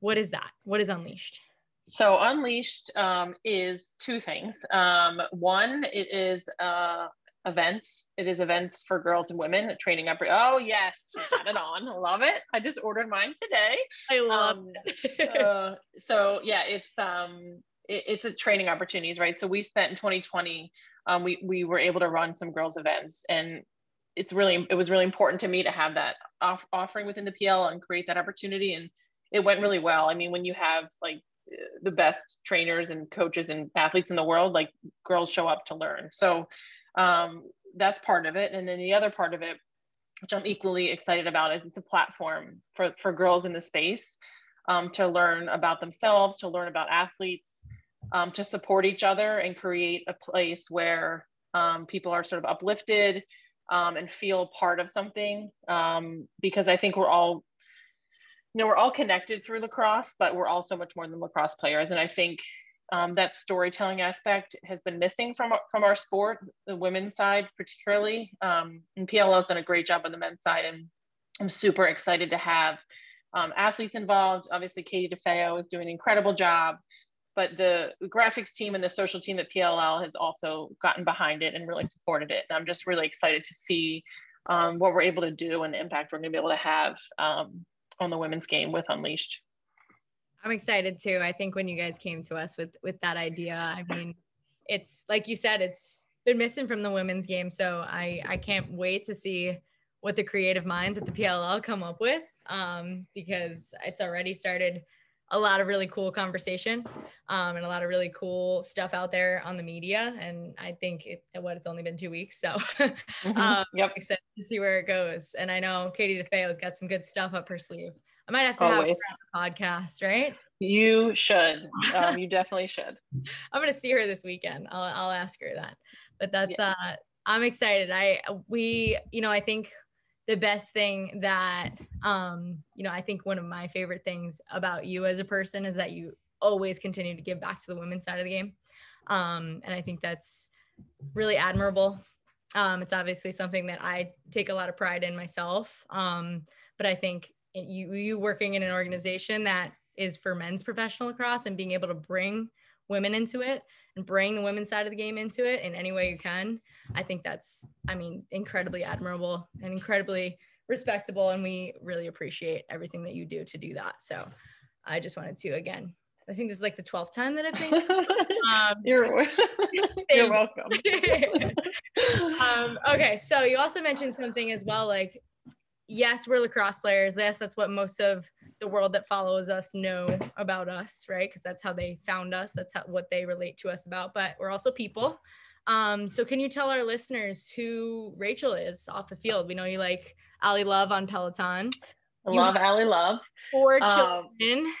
what is that? What is Unleashed? So Unleashed um, is two things. Um, one, it is uh, events. It is events for girls and women training up. Oh yes, got it on. Love it. I just ordered mine today. I love um, it. uh, so yeah, it's um, it, it's a training opportunities, right? So we spent in 2020 um, we we were able to run some girls events and it's really it was really important to me to have that off- offering within the PL and create that opportunity and it went really well. I mean, when you have like the best trainers and coaches and athletes in the world, like girls show up to learn. So um, that's part of it. And then the other part of it, which I'm equally excited about, is it's a platform for for girls in the space um, to learn about themselves, to learn about athletes, um, to support each other and create a place where um, people are sort of uplifted um, and feel part of something. Um, because I think we're all, you know, we're all connected through lacrosse, but we're all so much more than lacrosse players. And I think um, that storytelling aspect has been missing from from our sport, the women's side particularly. Um, and PLL has done a great job on the men's side, and I'm super excited to have um, athletes involved. Obviously, Katie DeFeo is doing an incredible job but the graphics team and the social team at PLL has also gotten behind it and really supported it. And I'm just really excited to see um, what we're able to do and the impact we're going to be able to have um, on the women's game with Unleashed. I'm excited too. I think when you guys came to us with with that idea, I mean, it's like you said, it's been missing from the women's game. So I I can't wait to see what the creative minds at the PLL come up with um, because it's already started a lot of really cool conversation um, and a lot of really cool stuff out there on the media. And I think it, what it's only been two weeks, so mm-hmm. um, yep. excited to see where it goes. And I know Katie DeFeo's got some good stuff up her sleeve. I might have to Always. have a podcast, right? You should. Um, you definitely should. I'm gonna see her this weekend. I'll I'll ask her that. But that's yes. uh I'm excited. I we you know I think the best thing that um you know i think one of my favorite things about you as a person is that you always continue to give back to the women's side of the game. Um and i think that's really admirable. Um it's obviously something that i take a lot of pride in myself. Um but i think you you working in an organization that is for men's professional lacrosse and being able to bring women into it and bring the women's side of the game into it in any way you can i think that's i mean incredibly admirable and incredibly respectable and we really appreciate everything that you do to do that. So i just wanted to again i think this is like the 12th time that i've think um, you're, you're welcome. Um, okay so you also mentioned something as well like yes we're lacrosse players. Yes that's what most of the world that follows us know about us, right? Because that's how they found us. That's how, what they relate to us about. But we're also people. Um, so can you tell our listeners who Rachel is off the field? We know you like Ally Love on Peloton. I love Ally Love. Four um, children.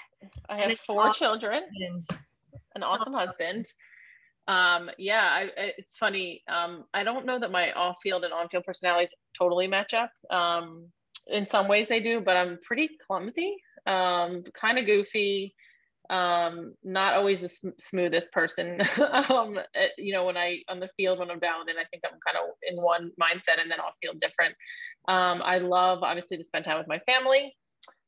I have four awesome children. Husband. An awesome husband. Um, yeah, I, it's funny. Um, I don't know that my off-field and on-field personalities totally match up. Um, in some ways they do, but I'm pretty clumsy um, kind of goofy, um, not always the sm- smoothest person. um, eh, you know, when I on the field when I'm down, and I think I'm kind of in one mindset, and then I'll feel different. Um, I love obviously to spend time with my family.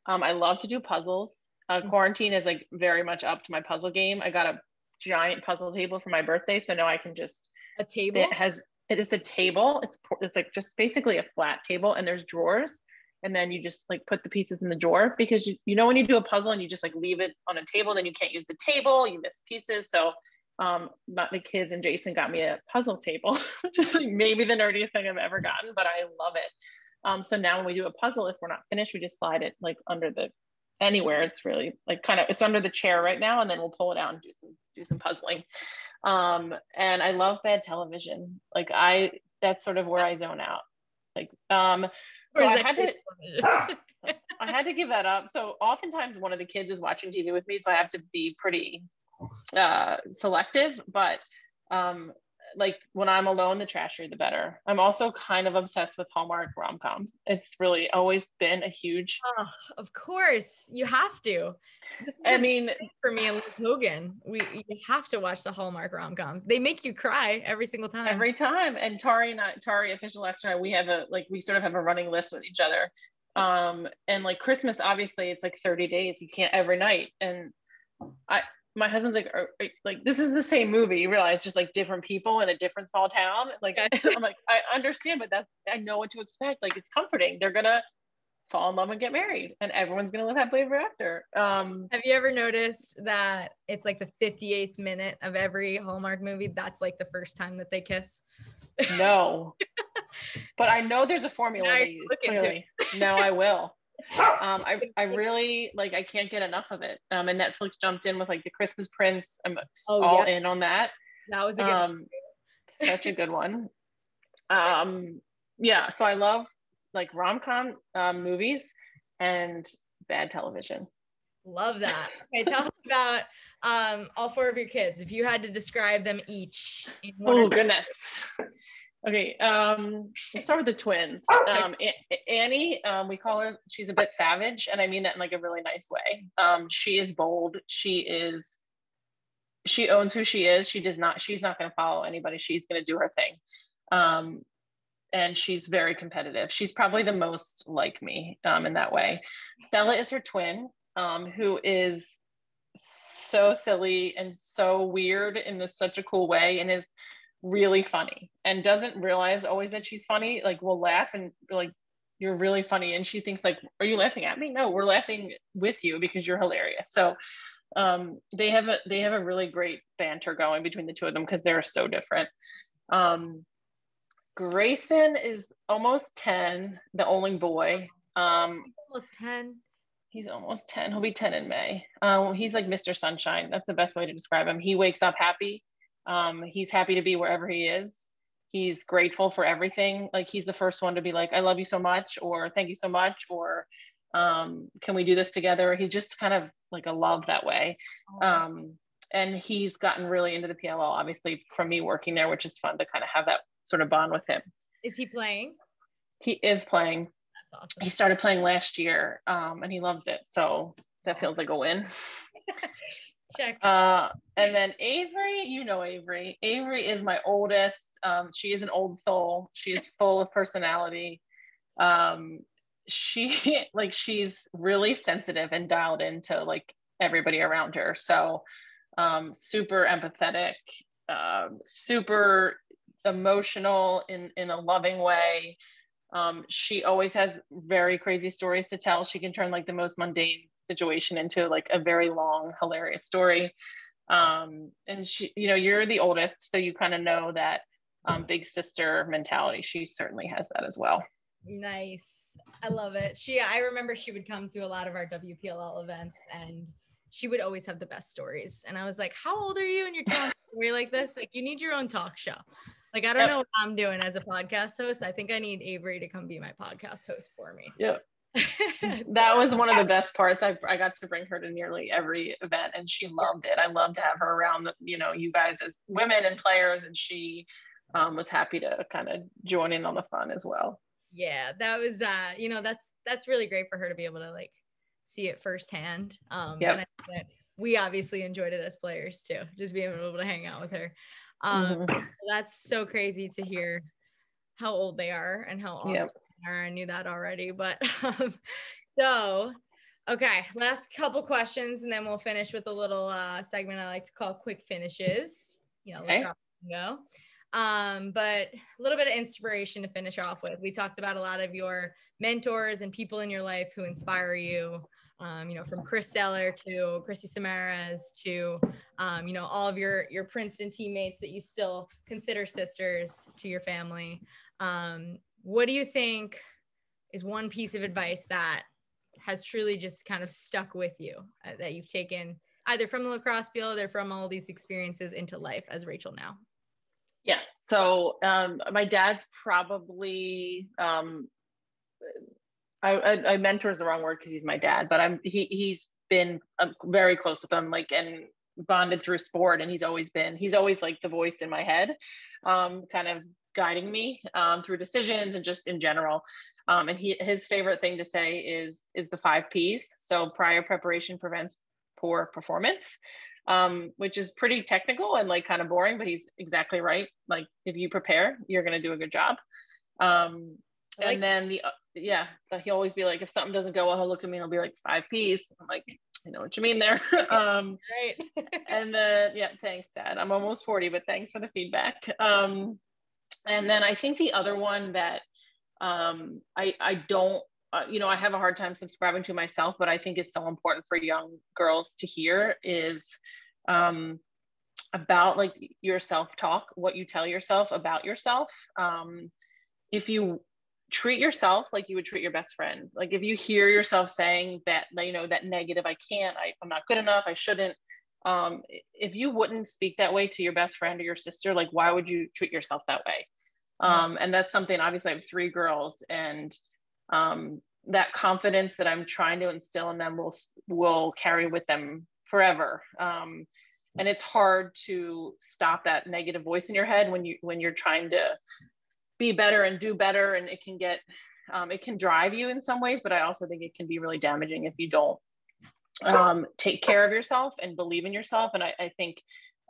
Um, I love to do puzzles. Uh, mm-hmm. quarantine is like very much up to my puzzle game. I got a giant puzzle table for my birthday, so now I can just a table. It has it is a table. It's it's like just basically a flat table, and there's drawers and then you just like put the pieces in the drawer because you, you know when you do a puzzle and you just like leave it on a table then you can't use the table you miss pieces. So um not the kids and jason got me a puzzle table which is like maybe the nerdiest thing i've ever gotten but i love it. Um so now when we do a puzzle if we're not finished we just slide it like under the anywhere. It's really like kind of it's under the chair right now and then we'll pull it out and do some do some puzzling. Um and i love bad television. Like i that's sort of where i zone out. Like um so I had to I had to give that up. So oftentimes one of the kids is watching TV with me, so I have to be pretty uh, selective. But um, like when I'm alone, the trashier the better. I'm also kind of obsessed with Hallmark rom coms. It's really always been a huge. Oh, of course, you have to. I mean, for me and Luke Hogan, we you have to watch the Hallmark rom coms. They make you cry every single time. Every time. And Tari and I, Tari, official and I, we have a like we sort of have a running list with each other. Um, and like Christmas, obviously, it's like 30 days. You can't every night. And I my husband's like, are, are, like this is the same movie. You realize just like different people in a different small town. Like I'm like, I understand, but that's I know what to expect. Like it's comforting. They're gonna fall in love and get married, and everyone's gonna live happily ever after. Um, Have you ever noticed that it's like the 58th minute of every Hallmark movie? That's like the first time that they kiss. No, but I know there's a formula they use. Clearly, no, I will um, I, I really like I can't get enough of it. Um, and Netflix jumped in with like the Christmas Prince. I'm oh, all yeah. in on that. That was a good um, such a good one. Um, yeah, so I love like rom com um, movies and bad television. Love that. Okay, tell us about um, all four of your kids. If you had to describe them each. oh goodness. Okay, um, let's start with the twins. Um, Annie, um, we call her, she's a bit savage, and I mean that in like a really nice way. Um, she is bold. She is, she owns who she is. She does not, she's not going to follow anybody. She's going to do her thing. Um, and she's very competitive. She's probably the most like me um, in that way. Stella is her twin, um, who is so silly and so weird in this, such a cool way, and is really funny and doesn't realize always that she's funny like will laugh and like you're really funny. And she thinks like are you laughing at me? No we're laughing with you because you're hilarious. So um, they have a they have a really great banter going between the two of them because they're so different. Um, grayson is almost 10 the only boy. Um, almost 10 he's almost 10 he'll be 10 in may. Um, he's like mr sunshine. That's the best way to describe him. He wakes up happy um, he's happy to be wherever he is. He's grateful for everything. Like he's the first one to be like, I love you so much, or thank you so much, or um, can we do this together? He just kind of like a love that way. Um, and he's gotten really into the PLL, obviously, from me working there, which is fun to kind of have that sort of bond with him. Is he playing? He is playing. That's awesome. He started playing last year um, and he loves it. So that feels like a win. Check. Uh, and then Avery, you know Avery. Avery is my oldest. Um, she is an old soul. She is full of personality. Um, she like she's really sensitive and dialed into like everybody around her. So um, super empathetic, um, super emotional in in a loving way. Um, she always has very crazy stories to tell. She can turn like the most mundane situation into like a very long, hilarious story. Um, and she, you know, you're the oldest, so you kind of know that um, big sister mentality. She certainly has that as well. Nice. I love it. She, I remember she would come to a lot of our WPLL events and she would always have the best stories. And I was like, how old are you and you're telling a story like this? Like you need your own talk show. Like, I don't yep. know what I'm doing as a podcast host. I think I need Avery to come be my podcast host for me. Yeah. that was one of the best parts. I, I got to bring her to nearly every event and she loved it. I love to have her around, the, you know, you guys as women and players, and she um, was happy to kind of join in on the fun as well. Yeah, that was, uh, you know, that's that's really great for her to be able to like see it firsthand. Um, yeah. We obviously enjoyed it as players too, just being able to hang out with her. Um, mm-hmm. That's so crazy to hear how old they are and how awesome yep. I knew that already, but um, so okay, last couple questions, and then we'll finish with a little uh, segment I like to call quick finishes. You know, okay. go. Um, but a little bit of inspiration to finish off with. We talked about a lot of your mentors and people in your life who inspire you. Um, you know, from Chris Sailer to Chrissy Samaras to, um, you know, all of your your Princeton teammates that you still consider sisters to your family. Um, what do you think is one piece of advice that has truly just kind of stuck with you uh, that you've taken either from the lacrosse field or from all these experiences into life as Rachel now? Yes. So um, my dad's probably um, I, I, I, mentor is the wrong word because he's my dad, but I'm he he's been um, very close with him, like and bonded through sport, and he's always been he's always like the voice in my head, um, kind of guiding me um, through decisions and just in general. Um, and he his favorite thing to say is is the five P's. So prior preparation prevents poor performance, um, which is pretty technical and like kind of boring, but he's exactly right. Like if you prepare, you're going to do a good job. Um, like and then the, yeah, he'll always be like, if something doesn't go well, he'll look at me and he'll be like five P's. I'm like, I know what you mean there. um, right. and then, yeah, thanks dad. I'm almost 40, but thanks for the feedback. Um, and then I think the other one that um, I, I don't uh, you know, I have a hard time subscribing to myself, but I think is so important for young girls to hear is um, about like your self talk, what you tell yourself about yourself. Um, if you treat yourself like you would treat your best friend, like if you hear yourself saying that, you know, that negative, I can't, I, I'm not good enough, I shouldn't. Um, if you wouldn't speak that way to your best friend or your sister, like why would you treat yourself that way? Um, and that's something obviously I have three girls and um, that confidence that I'm trying to instill in them will will carry with them forever. Um, and it's hard to stop that negative voice in your head when you when you're trying to be better and do better, and it can get um, it can drive you in some ways, but I also think it can be really damaging if you don't um, take care of yourself and believe in yourself. And I, I think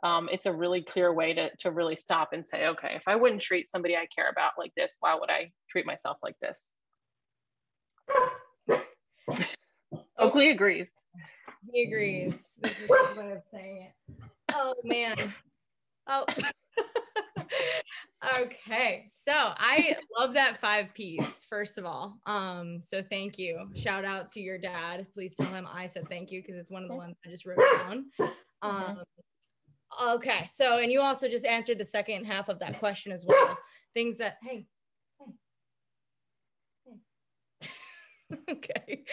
um, it's a really clear way to, to really stop and say, okay, if I wouldn't treat somebody I care about like this, why would I treat myself like this? Oakley agrees. He agrees. This is way of saying it. Oh man. Oh. okay. So I love that five P's, first of all. Um, so thank you. Shout out to your dad. Please tell him I said thank you because it's one of the ones I just wrote down. Um, okay. So, and you also just answered the second half of that question as well. Things that, hey, okay.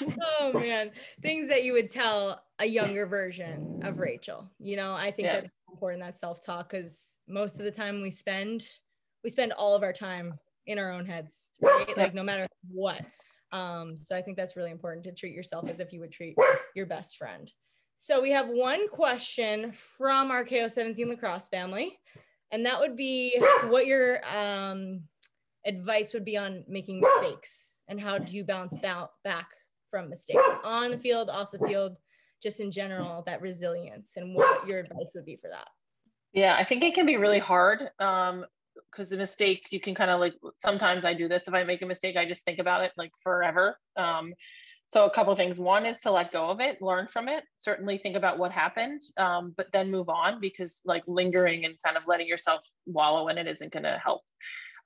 Oh man, things that you would tell a younger version of Rachel. You know, I think yeah. that's important that self-talk because most of the time we spend we spend all of our time in our own heads, right? Like no matter what. Um, so I think that's really important to treat yourself as if you would treat your best friend. So we have one question from our KO17 lacrosse family, and that would be what your um, advice would be on making mistakes and how do you bounce back from mistakes on the field, off the field, just in general, that resilience and what your advice would be for that? Yeah, I think it can be really hard um, because the mistakes you can kind of like sometimes I do this. If I make a mistake, I just think about it like forever. Um, so a couple things. One is to let go of it, learn from it. Certainly think about what happened, um, but then move on because like lingering and kind of letting yourself wallow in it isn't going to help.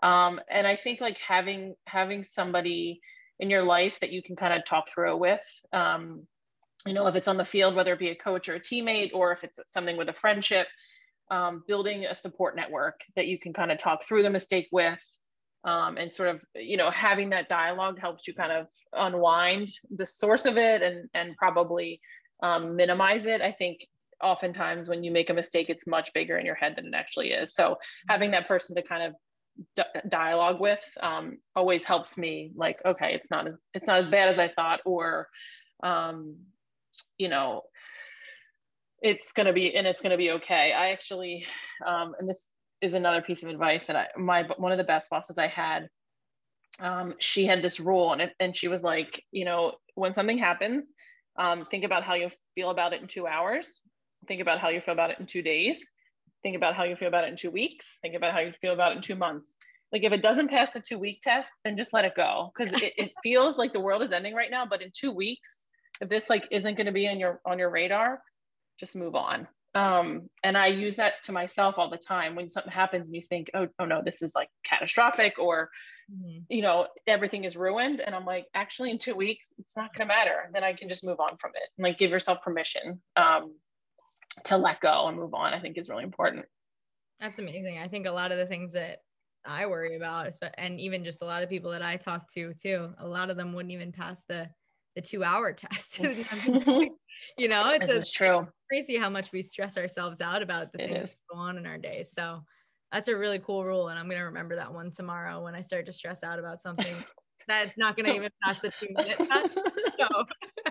Um, and I think like having having somebody in your life that you can kind of talk through it with. Um, you know, if it's on the field, whether it be a coach or a teammate, or if it's something with a friendship, um, building a support network that you can kind of talk through the mistake with. Um, and sort of, you know, having that dialogue helps you kind of unwind the source of it and and probably um, minimize it. I think oftentimes when you make a mistake, it's much bigger in your head than it actually is. So having that person to kind of dialogue with um, always helps me like okay it's not as it's not as bad as i thought or um, you know it's going to be and it's going to be okay. I actually um, and this is another piece of advice that i my one of the best bosses i had um, she had this rule and, it, and she was like you know when something happens um, think about how you feel about it in two hours. Think about how you feel about it in two days think about how you feel about it in two weeks think about how you feel about it in two months like if it doesn't pass the two week test then just let it go because it, it feels like the world is ending right now but in two weeks if this like isn't going to be on your on your radar just move on Um, and I use that to myself all the time when something happens and you think, oh, oh no, this is like catastrophic or, mm-hmm. you know, everything is ruined. And I'm like, actually, in two weeks, it's not going to matter. Then I can just move on from it and like give yourself permission um, to let go and move on, I think is really important. That's amazing. I think a lot of the things that I worry about, and even just a lot of people that I talk to too, a lot of them wouldn't even pass the the two hour test. you know, it's this is true. Crazy how much we stress ourselves out about the it things is. that go on in our days. So that's a really cool rule, and I'm gonna remember that one tomorrow when I start to stress out about something that's not gonna even pass the two minutes. So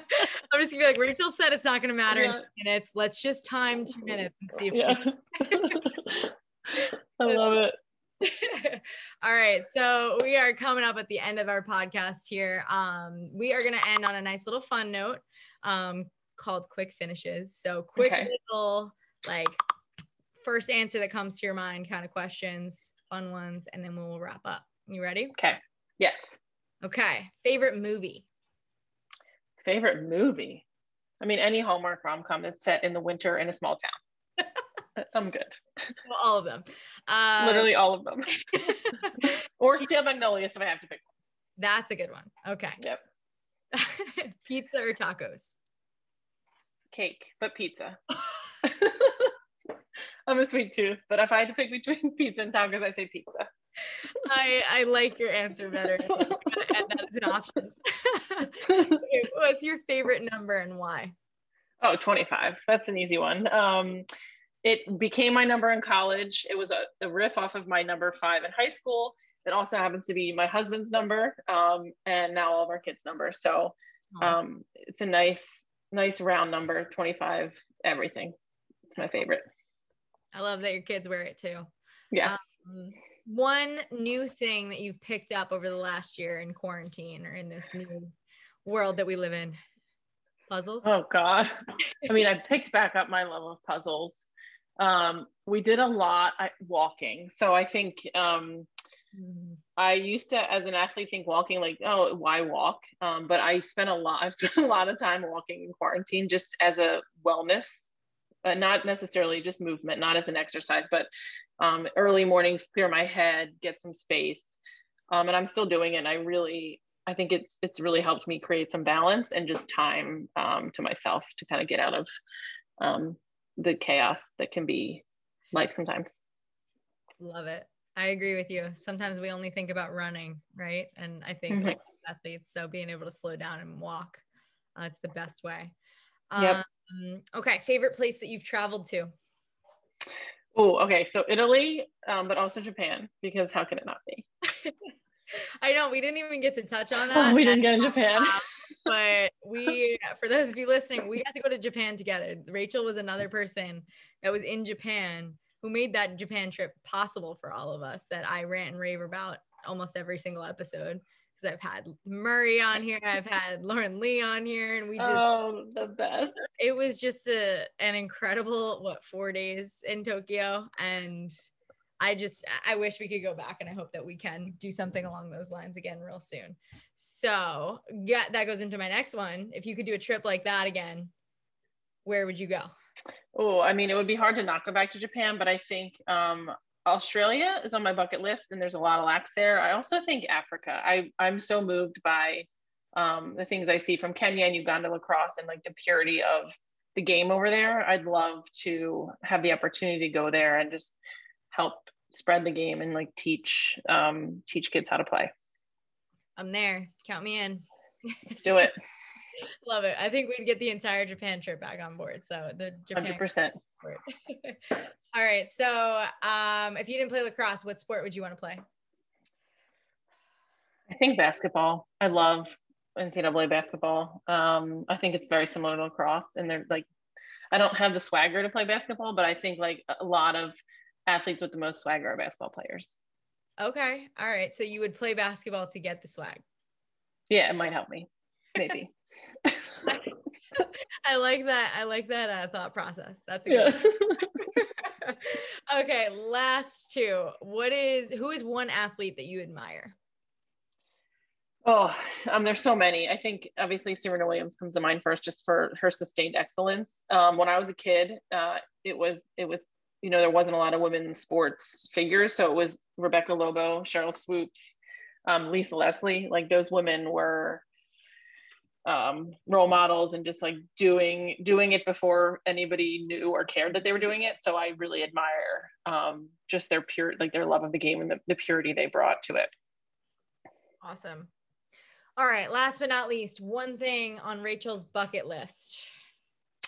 I'm just gonna be like Rachel said, it's not gonna matter yeah. in minutes. Let's just time two minutes and see if. Yeah. I love it. All right. So we are coming up at the end of our podcast here. Um, we are going to end on a nice little fun note um, called quick finishes. So quick okay. little like first answer that comes to your mind kind of questions, fun ones, and then we'll wrap up. You ready? Okay. Yes. Okay. Favorite movie? Favorite movie? I mean, any Hallmark rom com that's set in the winter in a small town. I'm good. Well, all of them. Uh, Literally all of them. or Steel Magnolias if I have to pick one. That's a good one. Okay. Yep. pizza or tacos? Cake, but pizza. I'm a sweet tooth, but if I had to pick between pizza and tacos, I say pizza. I I like your answer better. add that as an option. What's your favorite number and why? Oh, 25. That's an easy one. Um, it became my number in college. It was a, a, riff off of my number five in high school. It also happens to be my husband's number, um, and now all of our kids' numbers. So um, it's a nice, nice round number, 25, everything. It's my favorite. I love that your kids wear it too. Yes. Um, one new thing that you've picked up over the last year in quarantine or in this new world that we live in? Puzzles? Oh, God. I mean, I picked back up my love of puzzles um, we did a lot walking. So I think um, mm. I used to, as an athlete, think walking like, oh, why walk? Um, but I spent a lot. I've spent a lot of time walking in quarantine just as a wellness, uh, not necessarily just movement, not as an exercise, but um, early mornings, clear my head, get some space. Um, and I'm still doing it. And I really, I think it's it's really helped me create some balance and just time um, to myself to kind of get out of um, the chaos that can be life sometimes. Love it. I agree with you. Sometimes we only think about running, right? And I think mm-hmm. like athletes, so being able to slow down and walk, uh, it's the best way. Yep. Um, okay, favorite place that you've traveled to? Oh, okay. So Italy, um, but also Japan, because how can it not be? I know we didn't even get to touch on that. Oh, we didn't get in Japan. but we, for those of you listening, we got to go to Japan together. Rachel was another person that was in Japan who made that Japan trip possible for all of us that I rant and rave about almost every single episode. I've had Murray on here, I've had Lauren Lee on here, and we just oh the best. It was just a an incredible what four days in Tokyo, and I just I wish we could go back and I hope that we can do something along those lines again real soon. So, yeah, that goes into my next one. If you could do a trip like that again, where would you go? Oh, I mean, it would be hard to not go back to Japan, but I think um, Australia is on my bucket list, and there's a lot of lax there. I also think Africa. I I'm so moved by um, the things I see from Kenya and Uganda lacrosse and like the purity of the game over there. I'd love to have the opportunity to go there and just help spread the game and like teach um, teach kids how to play. I'm there. Count me in. Let's do it. Love it. I think we'd get the entire Japan trip back on board. So the Japan 100%. All right. So um, if you didn't play lacrosse, what sport would you want to play? I think basketball. I love NCAA basketball. Um, I think it's very similar to lacrosse, and they're like, I don't have the swagger to play basketball, but I think like a lot of athletes with the most swagger are basketball players. Okay. All right. So you would play basketball to get the swag. Yeah, it might help me. Maybe. I like that. I like that uh, thought process. That's a good yeah. okay. Last two. What is who is one athlete that you admire? Oh, um, there's so many. I think obviously Serena Williams comes to mind first, just for her sustained excellence. Um, when I was a kid, uh, it was it was you know there wasn't a lot of women's sports figures, so it was Rebecca Lobo, Sheryl Swoopes, um, Lisa Leslie. Like those women were um, role models and just like doing doing it before anybody knew or cared that they were doing it. So I really admire um, just their pure like their love of the game and the, the purity they brought to it. Awesome. All right, last but not least, one thing on Rachel's bucket list.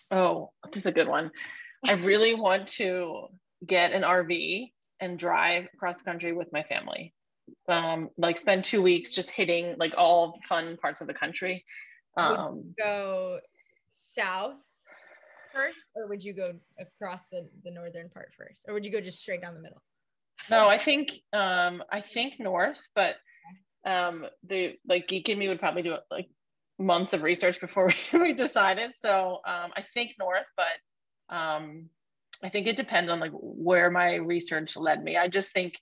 Oh, this is a good one. I really want to get an RV and drive across the country with my family. Um, like spend two weeks just hitting like all fun parts of the country. Um, go south first, or would you go across the the northern part first, or would you go just straight down the middle? No, I think um, I think north, but um, the like geek and me would probably do like months of research before we, we decided. So um, I think north, but um, I think it depends on like where my research led me. I just think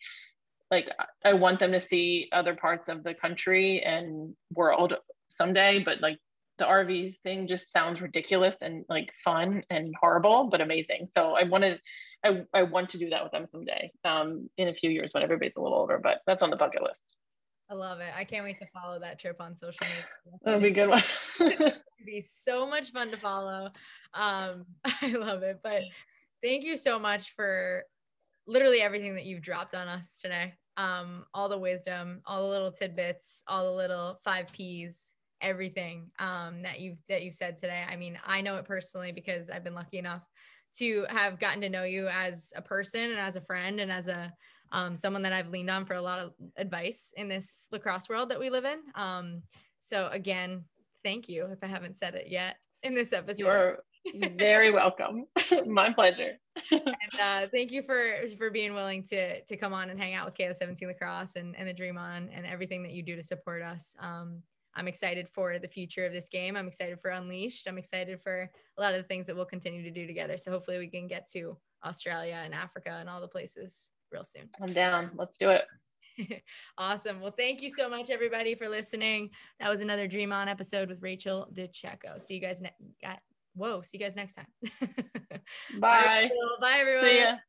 like I want them to see other parts of the country and world someday, but like the RV thing just sounds ridiculous and like fun and horrible, but amazing. So I wanted, I, I want to do that with them someday um, in a few years when everybody's a little older, but that's on the bucket list. I love it. I can't wait to follow that trip on social media. That'll be a good one. It'd be so much fun to follow. Um, I love it. But thank you so much for literally everything that you've dropped on us today. Um, all the wisdom, all the little tidbits, all the little five P's, everything um, that you've that you've said today. I mean, I know it personally because I've been lucky enough to have gotten to know you as a person and as a friend and as a um, someone that I've leaned on for a lot of advice in this lacrosse world that we live in. Um, so again, thank you if I haven't said it yet in this episode. You're very welcome. My pleasure. and uh, thank you for for being willing to to come on and hang out with KO17 Lacrosse and, and the Dream On and everything that you do to support us. Um, I'm excited for the future of this game. I'm excited for Unleashed. I'm excited for a lot of the things that we'll continue to do together. So hopefully we can get to Australia and Africa and all the places real soon. I'm down. Let's do it. awesome. Well, thank you so much, everybody, for listening. That was another Dream On episode with Rachel DeCecco. See you guys next. Whoa. See you guys next time. Bye. Bye, everyone.